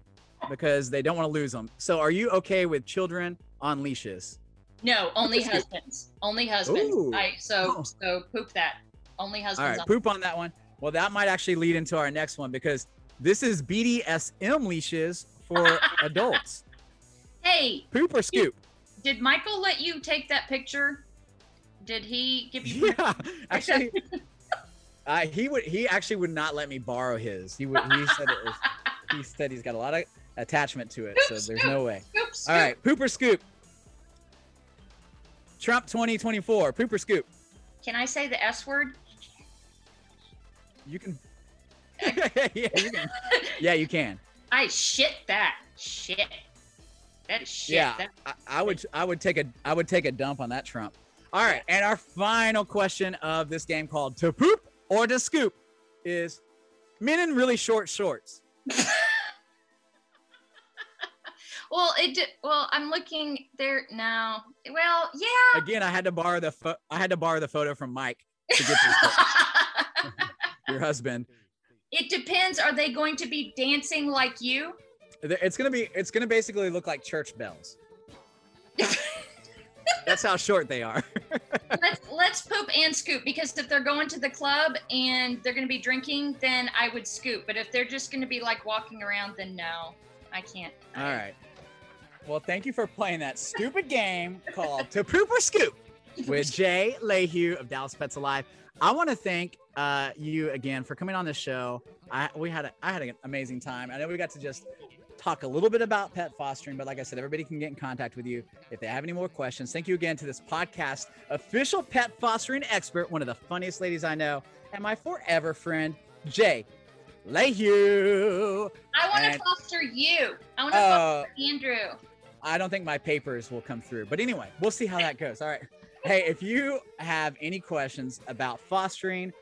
because they don't want to lose them. So, are you okay with children on leashes? No, only husbands. Only husbands. Ooh. I so Oh. so poop that. Only All husbands. right, on- poop on that one. Well, that might actually lead into our next one because this is BDSM leashes for (laughs) adults. Hey, Poop or scoop? did Michael let you take that picture? Did he give you? Yeah, (laughs) actually, uh, he would. He actually would not let me borrow his. He would. He said it was. He said he's got a lot of attachment to it, so there's no way. Scoop, scoop. All right, poop or scoop? Trump 2024. Poop or scoop? Can I say the S word? You can. (laughs) yeah, you can. (laughs) Yeah, you can. I shit that shit. That shit. Yeah, That- I, I would. I would take a. I would take a dump on that Trump. All right, and our final question of this game called "To Poop or to Scoop" is men in really short shorts. (laughs) well, it. Did, well, I'm looking there now. Well, yeah. Again, I had to borrow the. Fo- I had to borrow the photo from Mike to get this. (laughs) your husband. it depends. Are they going to be dancing like you? It's gonna be. It's gonna basically look like church bells. (laughs) That's how short they are. (laughs) let's let's poop and scoop because if they're going to the club and they're going to be drinking, then I would scoop. But if they're just going to be like walking around, then no, I can't. All right. Well, thank you for playing that stupid (laughs) game called To Poop or Scoop with (laughs) Jay Lehue of Dallas Pets Alive. I want to thank uh, you again for coming on the show. I we had a, I had an amazing time. I know we got to just talk a little bit about pet fostering, but like I said, everybody can get in contact with you if they have any more questions. Thank you again to this podcast official pet fostering expert, one of the funniest ladies I know, and my forever friend Jay Lehue. I want to And- foster you. I want to Uh, foster Andrew. I don't think my papers will come through. But anyway, we'll see how that (laughs) goes. All right. Hey, if you have any questions about fostering,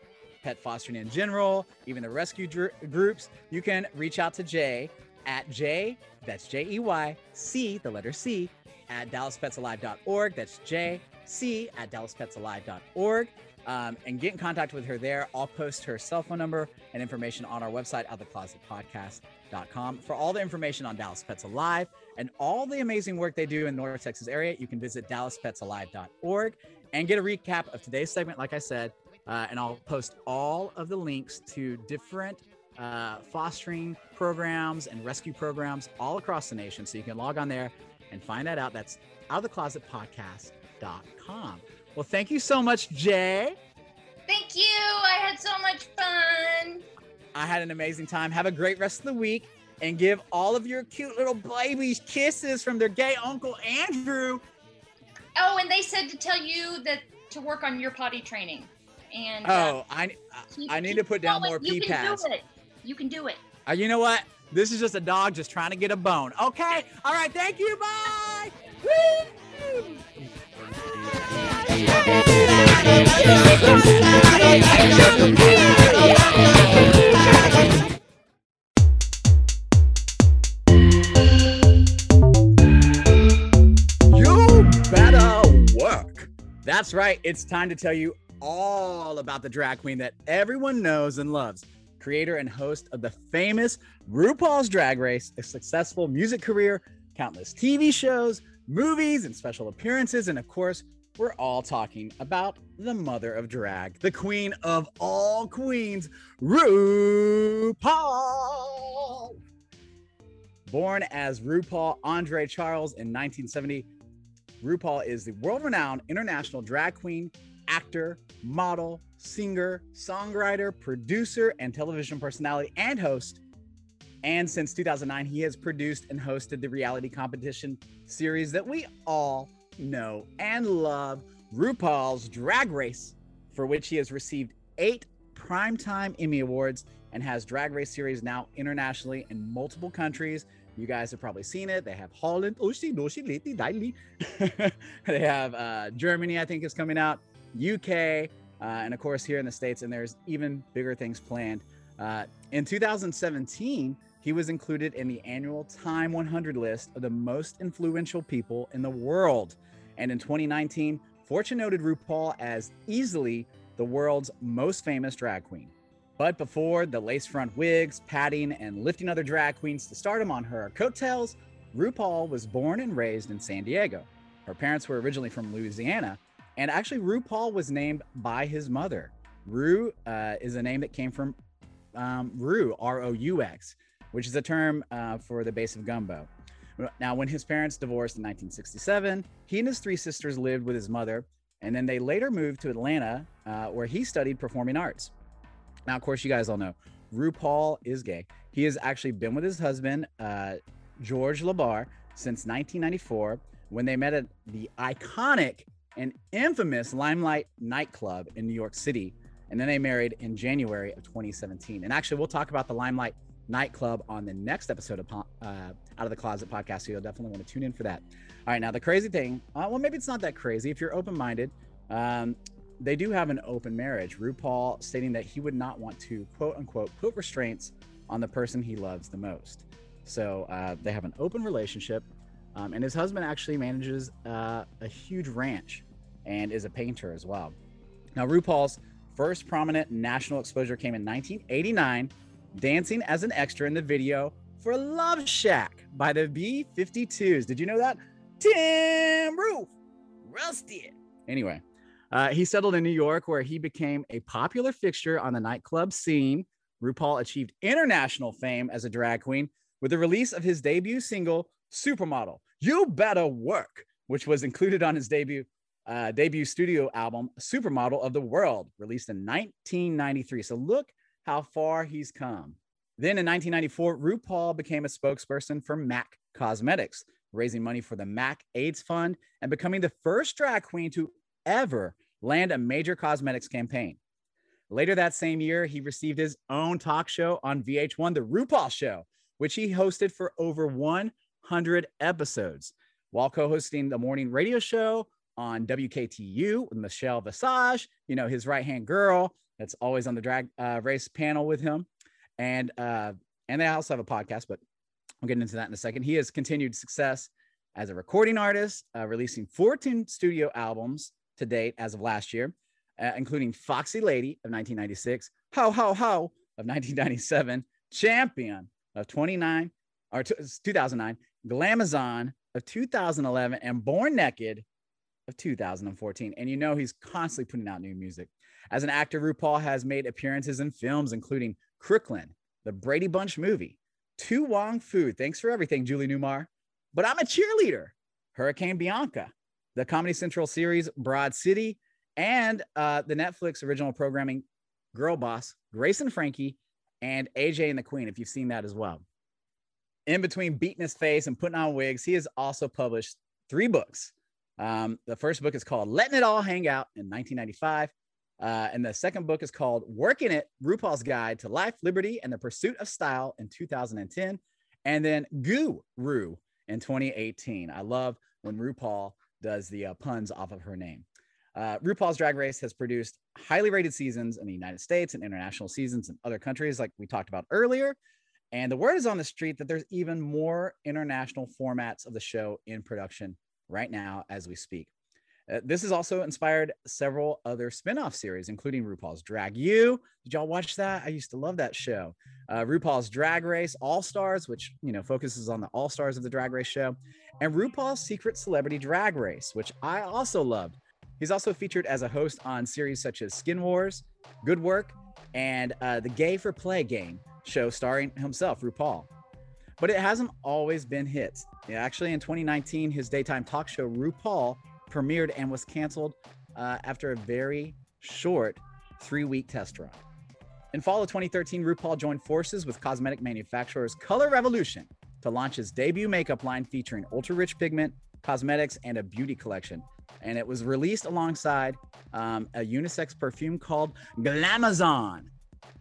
pet fostering in general, even the rescue dr- groups, you can reach out to Jay at J, that's J E Y C, the letter C, at DallasPetsAlive.org. That's J C at DallasPetsAlive.org. Um, and get in contact with her there. I'll post her cell phone number and information on our website, outtheclosetpodcast.com. For all the information on Dallas Pets Alive and all the amazing work they do in North Texas area, you can visit DallasPetsAlive.org and get a recap of today's segment, like I said. Uh, and I'll post all of the links to different uh, fostering programs and rescue programs all across the nation. So you can log on there and find that out. That's outoftheclosetpodcast.com. Well, thank you so much, Jay. Thank you. I had so much fun. I had an amazing time. Have a great rest of the week and give all of your cute little babies kisses from their gay uncle Andrew. Oh, and they said to tell you that to work on your potty training. And uh, Oh, I keep- I need to put down going. more pee pads. You can do it. Uh, you know what? This is just a dog just trying to get a bone. Okay. All right. Thank you. Bye. You better work. That's right. It's time to tell you all about the drag queen that everyone knows and loves. Creator and host of the famous RuPaul's Drag Race, a successful music career, countless TV shows, movies, and special appearances. And of course, we're all talking about the mother of drag, the queen of all queens, RuPaul. Born as RuPaul Andre Charles in 1970, RuPaul is the world renowned international drag queen, actor, model, singer, songwriter, producer, and television personality and host. And since 2009, he has produced and hosted the reality competition series that we all know and love RuPaul's Drag Race, for which he has received eight Primetime Emmy Awards and has Drag Race series now internationally in multiple countries. You guys have probably seen it. They have Holland. (laughs) They have uh, Germany, I think, is coming out, UK, uh, and of course here in the states. And there's even bigger things planned. Uh, in 2017, he was included in the annual Time 100 list of the most influential people in the world. And in 2019, Fortune noted RuPaul as easily the world's most famous drag queen. But before the lace front wigs, padding, and lifting other drag queens to stardom on her coattails, RuPaul was born and raised in San Diego. Her parents were originally from Louisiana, and actually, RuPaul was named by his mother. Ru uh, is a name that came from um, Roux, R O U X, which is a term uh, for the base of gumbo. Now, when his parents divorced in 1967, he and his three sisters lived with his mother, and then they later moved to Atlanta, uh, where he studied performing arts. Now, of course, you guys all know RuPaul is gay. He has actually been with his husband, uh, George LeBar, since 1994 when they met at the iconic and infamous Limelight nightclub in New York City. And then they married in January of 2017. And actually, we'll talk about the Limelight nightclub on the next episode of uh, Out of the Closet podcast. So you'll definitely want to tune in for that. All right. Now, the crazy thing, uh, well, maybe it's not that crazy. If you're open minded, um, they do have an open marriage. RuPaul stating that he would not want to, quote unquote, put restraints on the person he loves the most. So uh, they have an open relationship. Um, and his husband actually manages uh, a huge ranch and is a painter as well. Now, RuPaul's first prominent national exposure came in 1989, dancing as an extra in the video for Love Shack by the B 52s. Did you know that? Tim Roof, Rusty. Anyway, uh, he settled in New York where he became a popular fixture on the nightclub scene. RuPaul achieved international fame as a drag queen with the release of his debut single, Supermodel. You Better Work, which was included on his debut uh, debut studio album, Supermodel of the World, released in 1993. So look how far he's come. Then in 1994, RuPaul became a spokesperson for MAC Cosmetics, raising money for the MAC AIDS Fund and becoming the first drag queen to ever land a major cosmetics campaign. Later that same year, he received his own talk show on VH1, The RuPaul Show, which he hosted for over 100 episodes while co hosting the morning radio show on WKTU with Michelle Visage, you know, his right hand girl that's always on the drag uh, race panel with him. And, uh, and they also have a podcast, but I'll get into that in a second. He has continued success as a recording artist, uh, releasing 14 studio albums to date as of last year, uh, including Foxy Lady of 1996, Ho Ho Ho of 1997, Champion of 29 or t- 2009, Glamazon of 2011, and Born Naked of 2014. And you know he's constantly putting out new music. As an actor, RuPaul has made appearances in films including Crooklyn, the Brady Bunch movie, To Wong Foo, Thanks for Everything, Julie Newmar, But I'm a Cheerleader, Hurricane Bianca, the Comedy Central series Broad City, and uh, the Netflix original programming Girl Boss, Grace and Frankie, and AJ and the Queen, if you've seen that as well. In between beating his face and putting on wigs, he has also published three books. Um, the first book is called Letting It All Hang Out in 1995. Uh, and the second book is called Working It RuPaul's Guide to Life, Liberty, and the Pursuit of Style in 2010. And then Guru in 2018. I love when RuPaul does the uh, puns off of her name. Uh, RuPaul's Drag Race has produced highly rated seasons in the United States and international seasons in other countries, like we talked about earlier. And the word is on the street that there's even more international formats of the show in production right now as we speak. Uh, this has also inspired several other spin-off series, including RuPaul's Drag U. Did y'all watch that? I used to love that show. Uh, RuPaul's Drag Race All Stars, which you know focuses on the All Stars of the Drag Race show, and RuPaul's Secret Celebrity Drag Race, which I also loved. He's also featured as a host on series such as Skin Wars, Good Work, and uh, the Gay for Play game show starring himself, RuPaul. But it hasn't always been hits. Yeah, actually, in 2019, his daytime talk show RuPaul premiered and was canceled uh, after a very short three-week test run. In fall of 2013, RuPaul joined forces with cosmetic manufacturers Color Revolution to launch his debut makeup line featuring ultra-rich pigment, cosmetics, and a beauty collection. And it was released alongside um, a unisex perfume called Glamazon.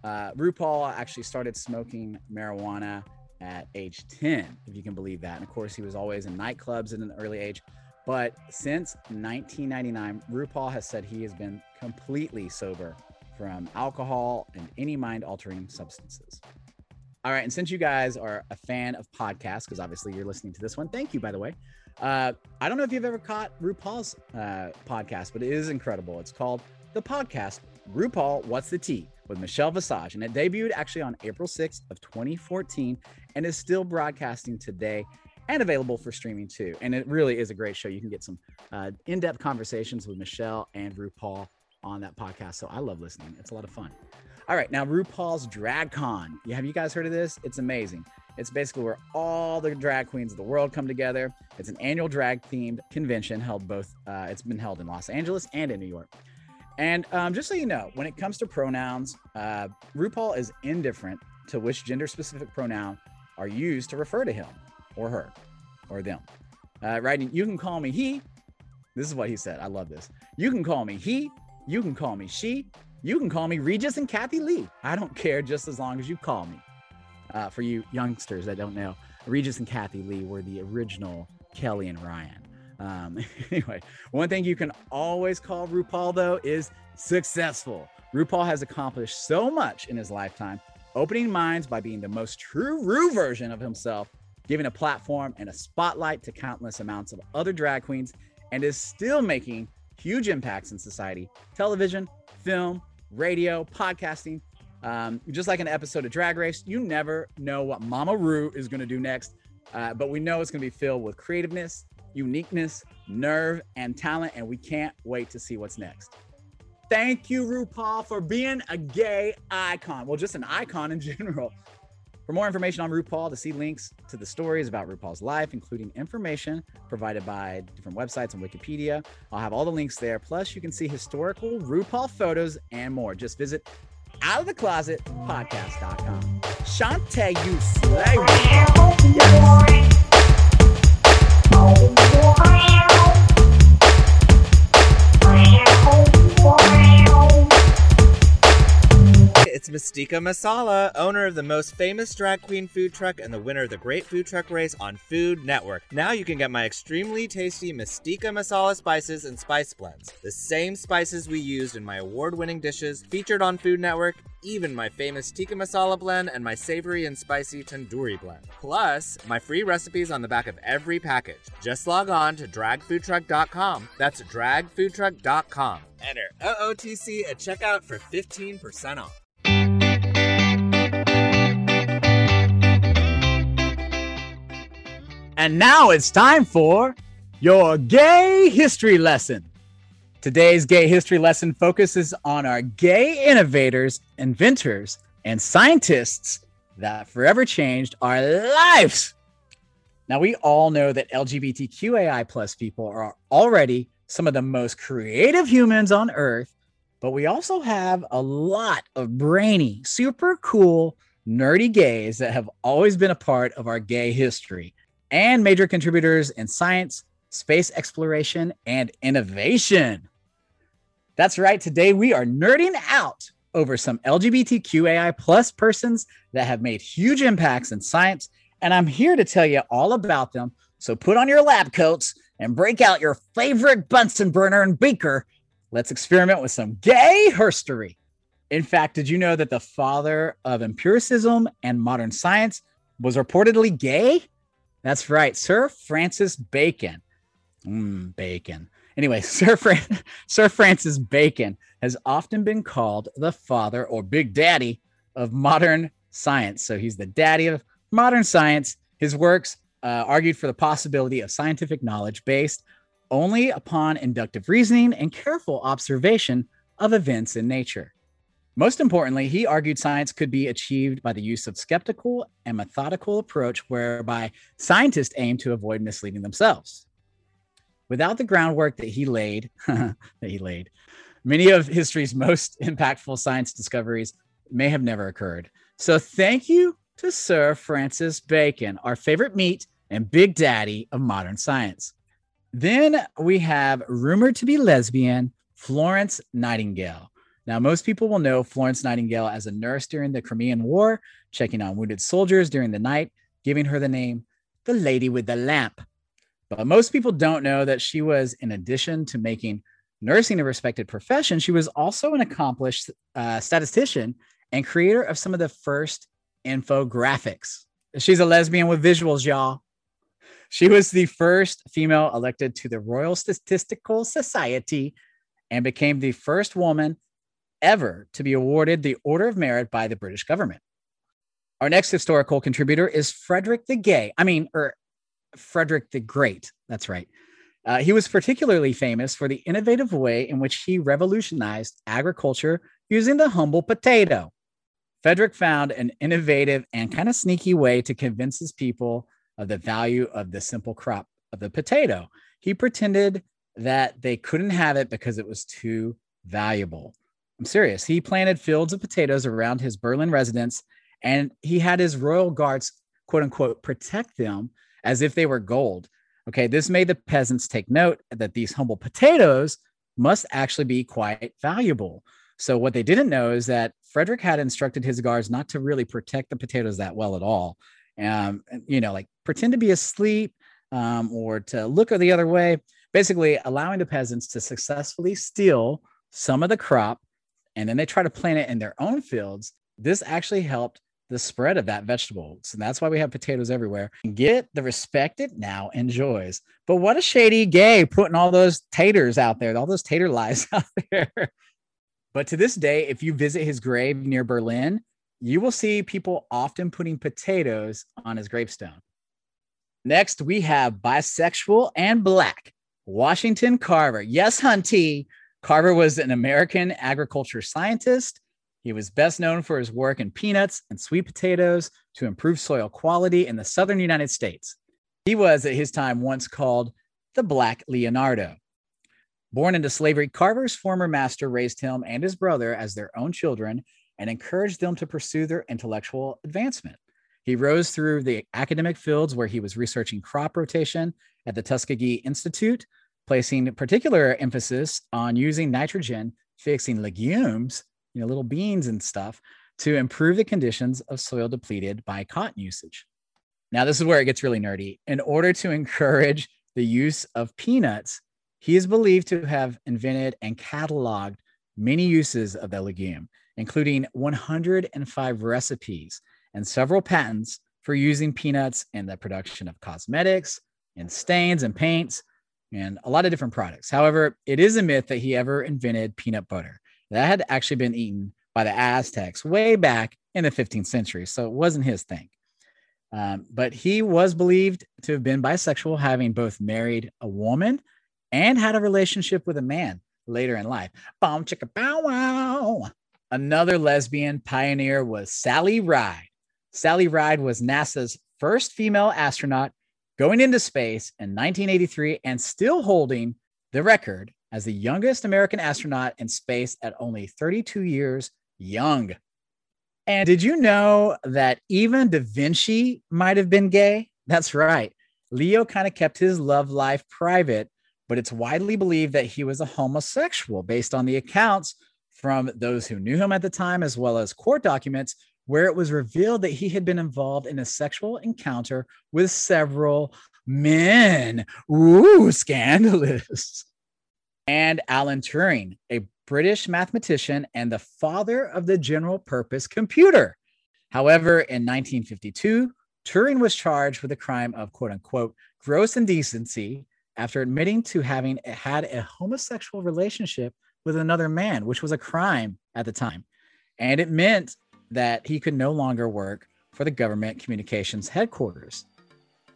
Uh, RuPaul actually started smoking marijuana at age 10, if you can believe that. And of course, he was always in nightclubs at an early age. But since 1999, RuPaul has said he has been completely sober from alcohol and any mind altering substances. All right. And since you guys are a fan of podcasts, because obviously you're listening to this one, thank you, by the way. Uh, I don't know if you've ever caught RuPaul's uh, podcast, but it is incredible. It's called The Podcast RuPaul What's the Tea with Michelle Visage. And it debuted actually on April 6th of 2014 and is still broadcasting today and available for streaming too. And it really is a great show. You can get some uh, in-depth conversations with Michelle and RuPaul on that podcast. So I love listening. It's a lot of fun. All right, now RuPaul's Drag Con. Have you guys heard of this? It's amazing. It's basically where all the drag queens of the world come together. It's an annual drag themed convention held both. Uh, it's been held in Los Angeles and in New York. And um, just so you know, when it comes to pronouns, uh, RuPaul is indifferent to which gender specific pronoun are used to refer to him or her or them. Uh, right? You can call me he. This is what he said. I love this. You can call me he. You can call me she. You can call me Regis and Kathy Lee. I don't care just as long as you call me. Uh, for you youngsters that don't know, Regis and Kathy Lee were the original Kelly and Ryan. Um, (laughs) anyway, one thing you can always call RuPaul, though, is successful. RuPaul has accomplished so much in his lifetime, opening minds by being the most true Ru version of himself, giving a platform and a spotlight to countless amounts of other drag queens, and is still making huge impacts in society, television, film, radio, podcasting. Um, just like an episode of Drag Race, you never know what Mama Ru is going to do next, uh, but we know it's going to be filled with creativeness, uniqueness, nerve, and talent, and we can't wait to see what's next. Thank you, RuPaul, for being a gay icon. Well, just an icon in (laughs) general. For more information on RuPaul, to see links to the stories about RuPaul's life, including information provided by different websites and Wikipedia, I'll have all the links there. Plus, you can see historical RuPaul photos and more. Just visit out of the closet podcast.com. Shantay, you slay. Yes. It's Mystica Masala, owner of the most famous drag queen food truck and the winner of the Great Food Truck Race on Food Network. Now you can get my extremely tasty Mystica Masala spices and spice blends. The same spices we used in my award winning dishes featured on Food Network, even my famous tikka masala blend and my savory and spicy tandoori blend. Plus, my free recipes on the back of every package. Just log on to dragfoodtruck.com. That's dragfoodtruck.com. Enter OOTC at checkout for 15% off. And now it's time for your gay history lesson. Today's gay history lesson focuses on our gay innovators, inventors, and scientists that forever changed our lives. Now, we all know that LGBTQAI plus people are already some of the most creative humans on earth, but we also have a lot of brainy, super cool, nerdy gays that have always been a part of our gay history and major contributors in science, space exploration, and innovation. That's right. Today we are nerding out over some LGBTQAI plus persons that have made huge impacts in science. And I'm here to tell you all about them. So put on your lab coats and break out your favorite Bunsen burner and beaker. Let's experiment with some gay herstory. In fact, did you know that the father of empiricism and modern science was reportedly gay? That's right, Sir Francis Bacon. Mm, bacon. Anyway, (laughs) Sir, Sir Francis Bacon has often been called the father or big daddy of modern science. So he's the daddy of modern science. His works uh, argued for the possibility of scientific knowledge based only upon inductive reasoning and careful observation of events in nature. Most importantly, he argued science could be achieved by the use of skeptical and methodical approach whereby scientists aim to avoid misleading themselves. Without the groundwork that he laid, (laughs) that he laid, many of history's most impactful science discoveries may have never occurred. So thank you to Sir Francis Bacon, our favorite meat and big daddy of modern science. Then we have rumored to be lesbian Florence Nightingale. Now, most people will know Florence Nightingale as a nurse during the Crimean War, checking on wounded soldiers during the night, giving her the name the Lady with the Lamp. But most people don't know that she was, in addition to making nursing a respected profession, she was also an accomplished uh, statistician and creator of some of the first infographics. She's a lesbian with visuals, y'all. She was the first female elected to the Royal Statistical Society and became the first woman ever to be awarded the Order of Merit by the British government. Our next historical contributor is Frederick the Gay. I mean, or Frederick the Great. That's right. Uh, he was particularly famous for the innovative way in which he revolutionized agriculture using the humble potato. Frederick found an innovative and kind of sneaky way to convince his people of the value of the simple crop of the potato. He pretended that they couldn't have it because it was too valuable. I'm serious. He planted fields of potatoes around his Berlin residence and he had his royal guards, quote unquote, protect them as if they were gold. Okay, this made the peasants take note that these humble potatoes must actually be quite valuable. So, what they didn't know is that Frederick had instructed his guards not to really protect the potatoes that well at all. Um, you know, like pretend to be asleep um, or to look the other way, basically allowing the peasants to successfully steal some of the crop and then they try to plant it in their own fields. This actually helped the spread of that vegetable. So that's why we have potatoes everywhere. Get the respect it now enjoys. But what a shady gay putting all those taters out there, all those tater lies (laughs) out there. but to this day, if you visit his grave near Berlin, you will see people often putting potatoes on his gravestone. Next, we have bisexual and black Washington Carver. Yes, Hunty. Carver was an American agriculture scientist he was best known for his work in peanuts and sweet potatoes to improve soil quality in the southern United States. He was, at his time, once called the Black Leonardo. Born into slavery, Carver's former master raised him and his brother as their own children and encouraged them to pursue their intellectual advancement. He rose through the academic fields where he was researching crop rotation at the Tuskegee Institute, placing particular emphasis on using nitrogen fixing legumes you know, little beans and stuff to improve the conditions of soil depleted by cotton usage. Now, this is where it gets really nerdy. In order to (laughs) encourage the use of peanuts, he is believed to have invented and cataloged many uses of the legume, including 105 recipes and several patents for using peanuts in the production of cosmetics and stains and paints and a lot of different products. However, it is a myth that he ever invented peanut butter that had actually been eaten by the Aztecs way back in the 15th century. So it wasn't his thing. Um, but he was believed to have been bisexual, having both married a woman and had a relationship with a man later in life. Boom, chicka, bow, wow. Another lesbian pioneer was Sally Ride. Sally Ride was NASA's first female astronaut going into space in 1983 and still holding the record as the youngest American astronaut in space at only 32 years young. And did you know that even Da Vinci might have been gay? That's right. Leo kind of kept his love life private, but it's widely believed that he was a homosexual based on the accounts from those who knew him at the time, as well as court documents where it was revealed that he had been involved in a sexual encounter with several men. Ooh, scandalous and Alan Turing, a British mathematician and the father of the general purpose computer. However, in 1952, Turing was charged with the crime of quote unquote gross indecency after admitting to having had a homosexual relationship with another man, which was a crime at the time. And it meant that he could no longer work for the government communications headquarters.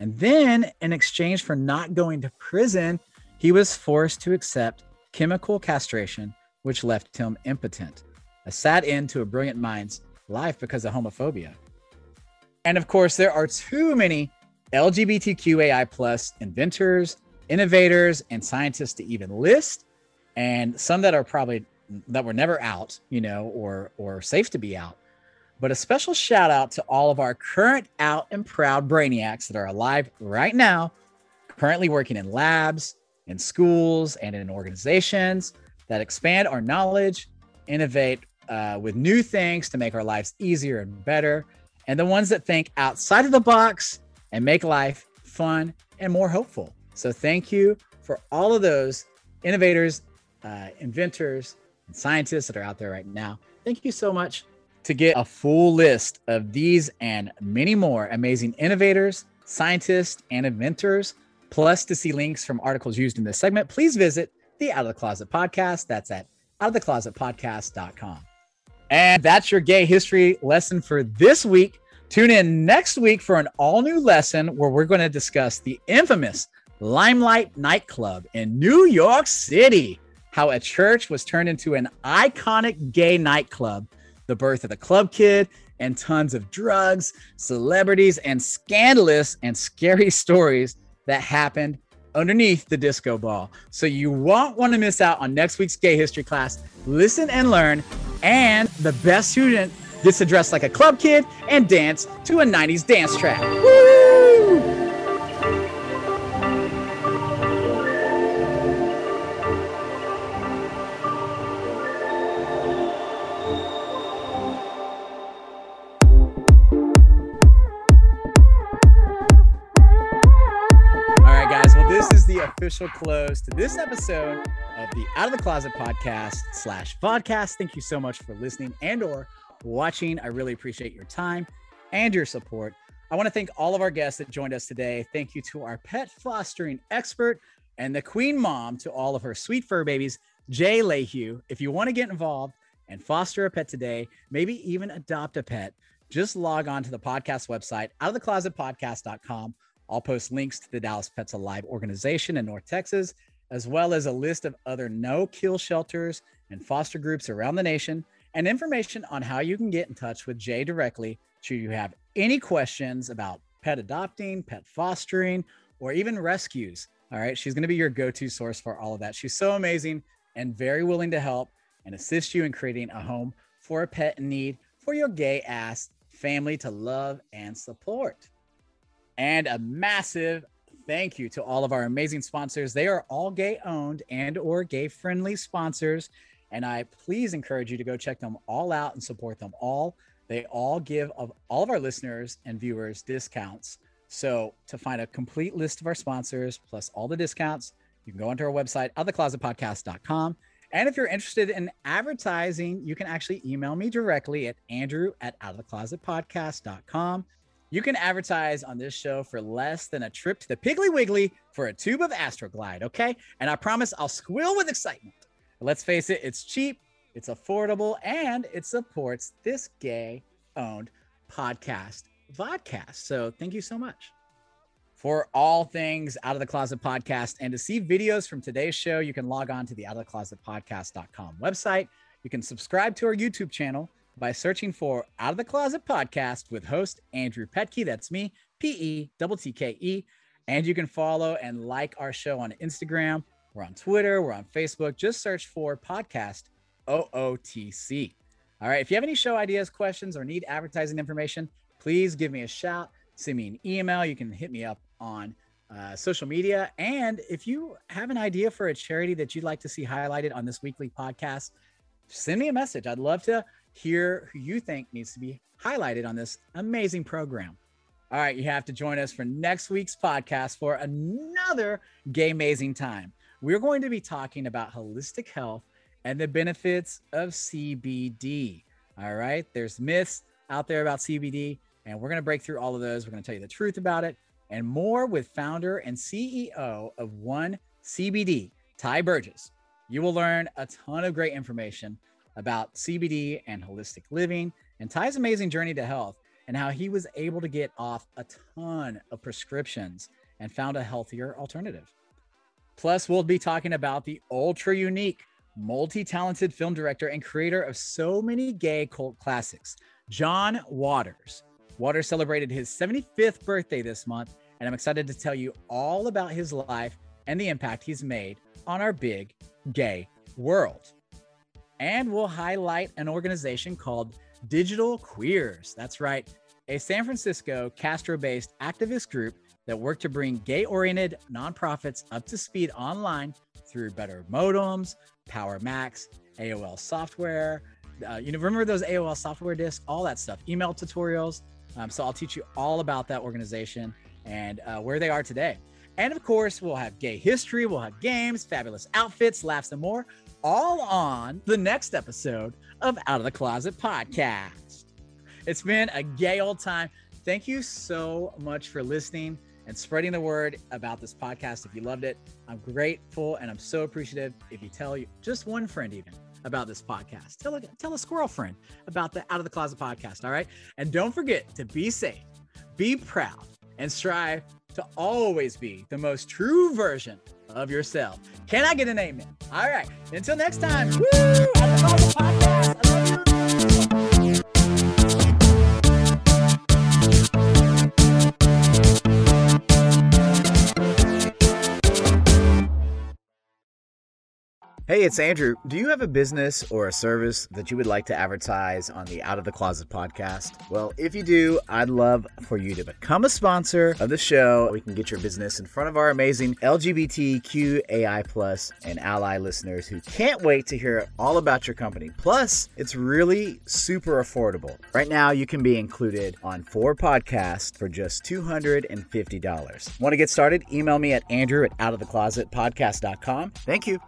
And then, in exchange for not going to prison, he was forced to accept chemical castration, which left him impotent. A sad end to a brilliant mind's life because of homophobia. And of course, there are too many LGBTQAI plus inventors, innovators, and scientists to even list, and some that are probably that were never out, you know, or or safe to be out. But a special shout out to all of our current out and proud brainiacs that are alive right now, currently working in labs, in schools and in organizations that expand our knowledge, innovate uh, with new things to make our lives easier and better, and the ones that think outside of the box and make life fun and more hopeful. So thank you for all of those innovators, uh, inventors, and scientists that are out there right now. Thank you so much. To get a full list of these and many more amazing innovators, scientists, and inventors, plus to see links from articles used in this segment, please visit the Out of the Closet podcast. That's at outoftheclosetpodcast.com. And that's your gay history lesson for this week. Tune in next week for an all new lesson where we're going to discuss the infamous Limelight nightclub in New York City, how a church was turned into an iconic gay nightclub, the birth of the club kid, and tons of drugs, celebrities, and scandalous and scary (laughs) stories that happened underneath the disco ball. So you won't want to miss out on next week's gay history class. Listen and learn, and the best student gets to dress like a club kid and dance to a 90s dance track. Woo! Official close to this episode of the Out of the Closet podcast slash podcast. Thank you so much for listening and or watching. I really appreciate your time and your support. I want to thank all of our guests that joined us today. Thank you to our pet fostering expert and the queen mom to all of her sweet fur babies, Jay Lehue. If you want to get involved and foster a pet today, maybe even adopt a pet, just log on to the podcast website, out of the closet outoftheclosetpodcast.com I'll post links to the Dallas Pets Alive organization in North Texas, as well as a list of other no kill shelters and foster groups around the nation, and information on how you can get in touch with Jay directly should you have any questions about pet adopting, pet fostering, or even rescues. All right. She's going to be your go to source for all of that. She's so amazing and very willing to help and assist you in creating a home for a pet in need for your gay ass family to love and support. And a massive thank you to all of our amazing sponsors. They are all gay owned and or gay friendly sponsors. And I please encourage you to go check them all out and support them all. They all give of all of our listeners and viewers discounts. So to find a complete list of our sponsors plus all the discounts, you can go onto our website, outoftheclosetpodcast.com. And if you're interested in advertising, you can actually email me directly at andrew at outoftheclosetpodcast.com. You can advertise on this show for less than a trip to the Piggly Wiggly for a tube of Astroglide, okay? And I promise I'll squeal with excitement. But let's face it, it's cheap, it's affordable, and it supports this gay owned podcast, Vodcast. So thank you so much. For all things Out of the Closet podcast and to see videos from today's show, you can log on to the Out of the Closet podcast.com website. You can subscribe to our YouTube channel by searching for Out of the Closet podcast with host Andrew Pettke. That's me, P E T K E. And you can follow and like our show on Instagram. We're on Twitter. We're on Facebook. Just search for podcast OOTC. All right. If you have any show ideas, questions, or need advertising information, please give me a shout. Send me an email. You can hit me up on uh, social media. And if you have an idea for a charity that you'd like to see highlighted on this weekly podcast, send me a message. I'd love to hear who you think needs to be highlighted on this amazing program. All right, you have to join us for next week's podcast for another gay amazing time. We're going to be talking about holistic health and the benefits of CBD. All right, there's myths out there about CBD, and we're going to break through all of those. We're going to tell you the truth about it and more with founder and CEO of One CBD, Ty Burgess. You will learn a ton of great information about CBD and holistic living and Ty's amazing journey to health and how he was able to get off a ton of prescriptions and found a healthier alternative. Plus, we'll be talking about the ultra unique, multi talented film director and creator of so many gay cult classics, John Waters. Waters celebrated his 75th birthday this month, and I'm excited to tell you all about his life and the impact he's made on our big gay world and we'll highlight an organization called Digital Queers. That's right, a San Francisco Castro based activist group that work to bring gay oriented nonprofits up to speed online through better modems, Power Macs, AOL software. Uh, you know, remember those AOL software disks, all that stuff, email tutorials. Um, so I'll teach you all about that organization and uh, where they are today. And of course, we'll have gay history, we'll have games, fabulous outfits, laughs, and more, all on the next episode of Out of the Closet podcast. It's been a gay old time. Thank you so much for listening and spreading the word about this podcast. If you loved it, I'm grateful and I'm so appreciative if you tell just one friend even about this podcast. Tell a, tell a squirrel friend about the Out of the Closet podcast. All right. And don't forget to be safe, be proud, and strive to always be the most true version of yourself. Can I get an amen? All right. Until next time. Woo! Out of the podcast. I Hey, it's Andrew. Do you have a business or a service that you would like to advertise on the Out of the Closet podcast? Well, if you do, I'd love for you to become a sponsor of the show. We can get your business in front of our amazing LGBTQAI plus and ally listeners who can't wait to hear all about your company. Plus, it's really super affordable. Right now, you can be included on four podcasts for just $250. Want to get started? Email me at andrew at outoftheclosetpodcast.com. Thank you.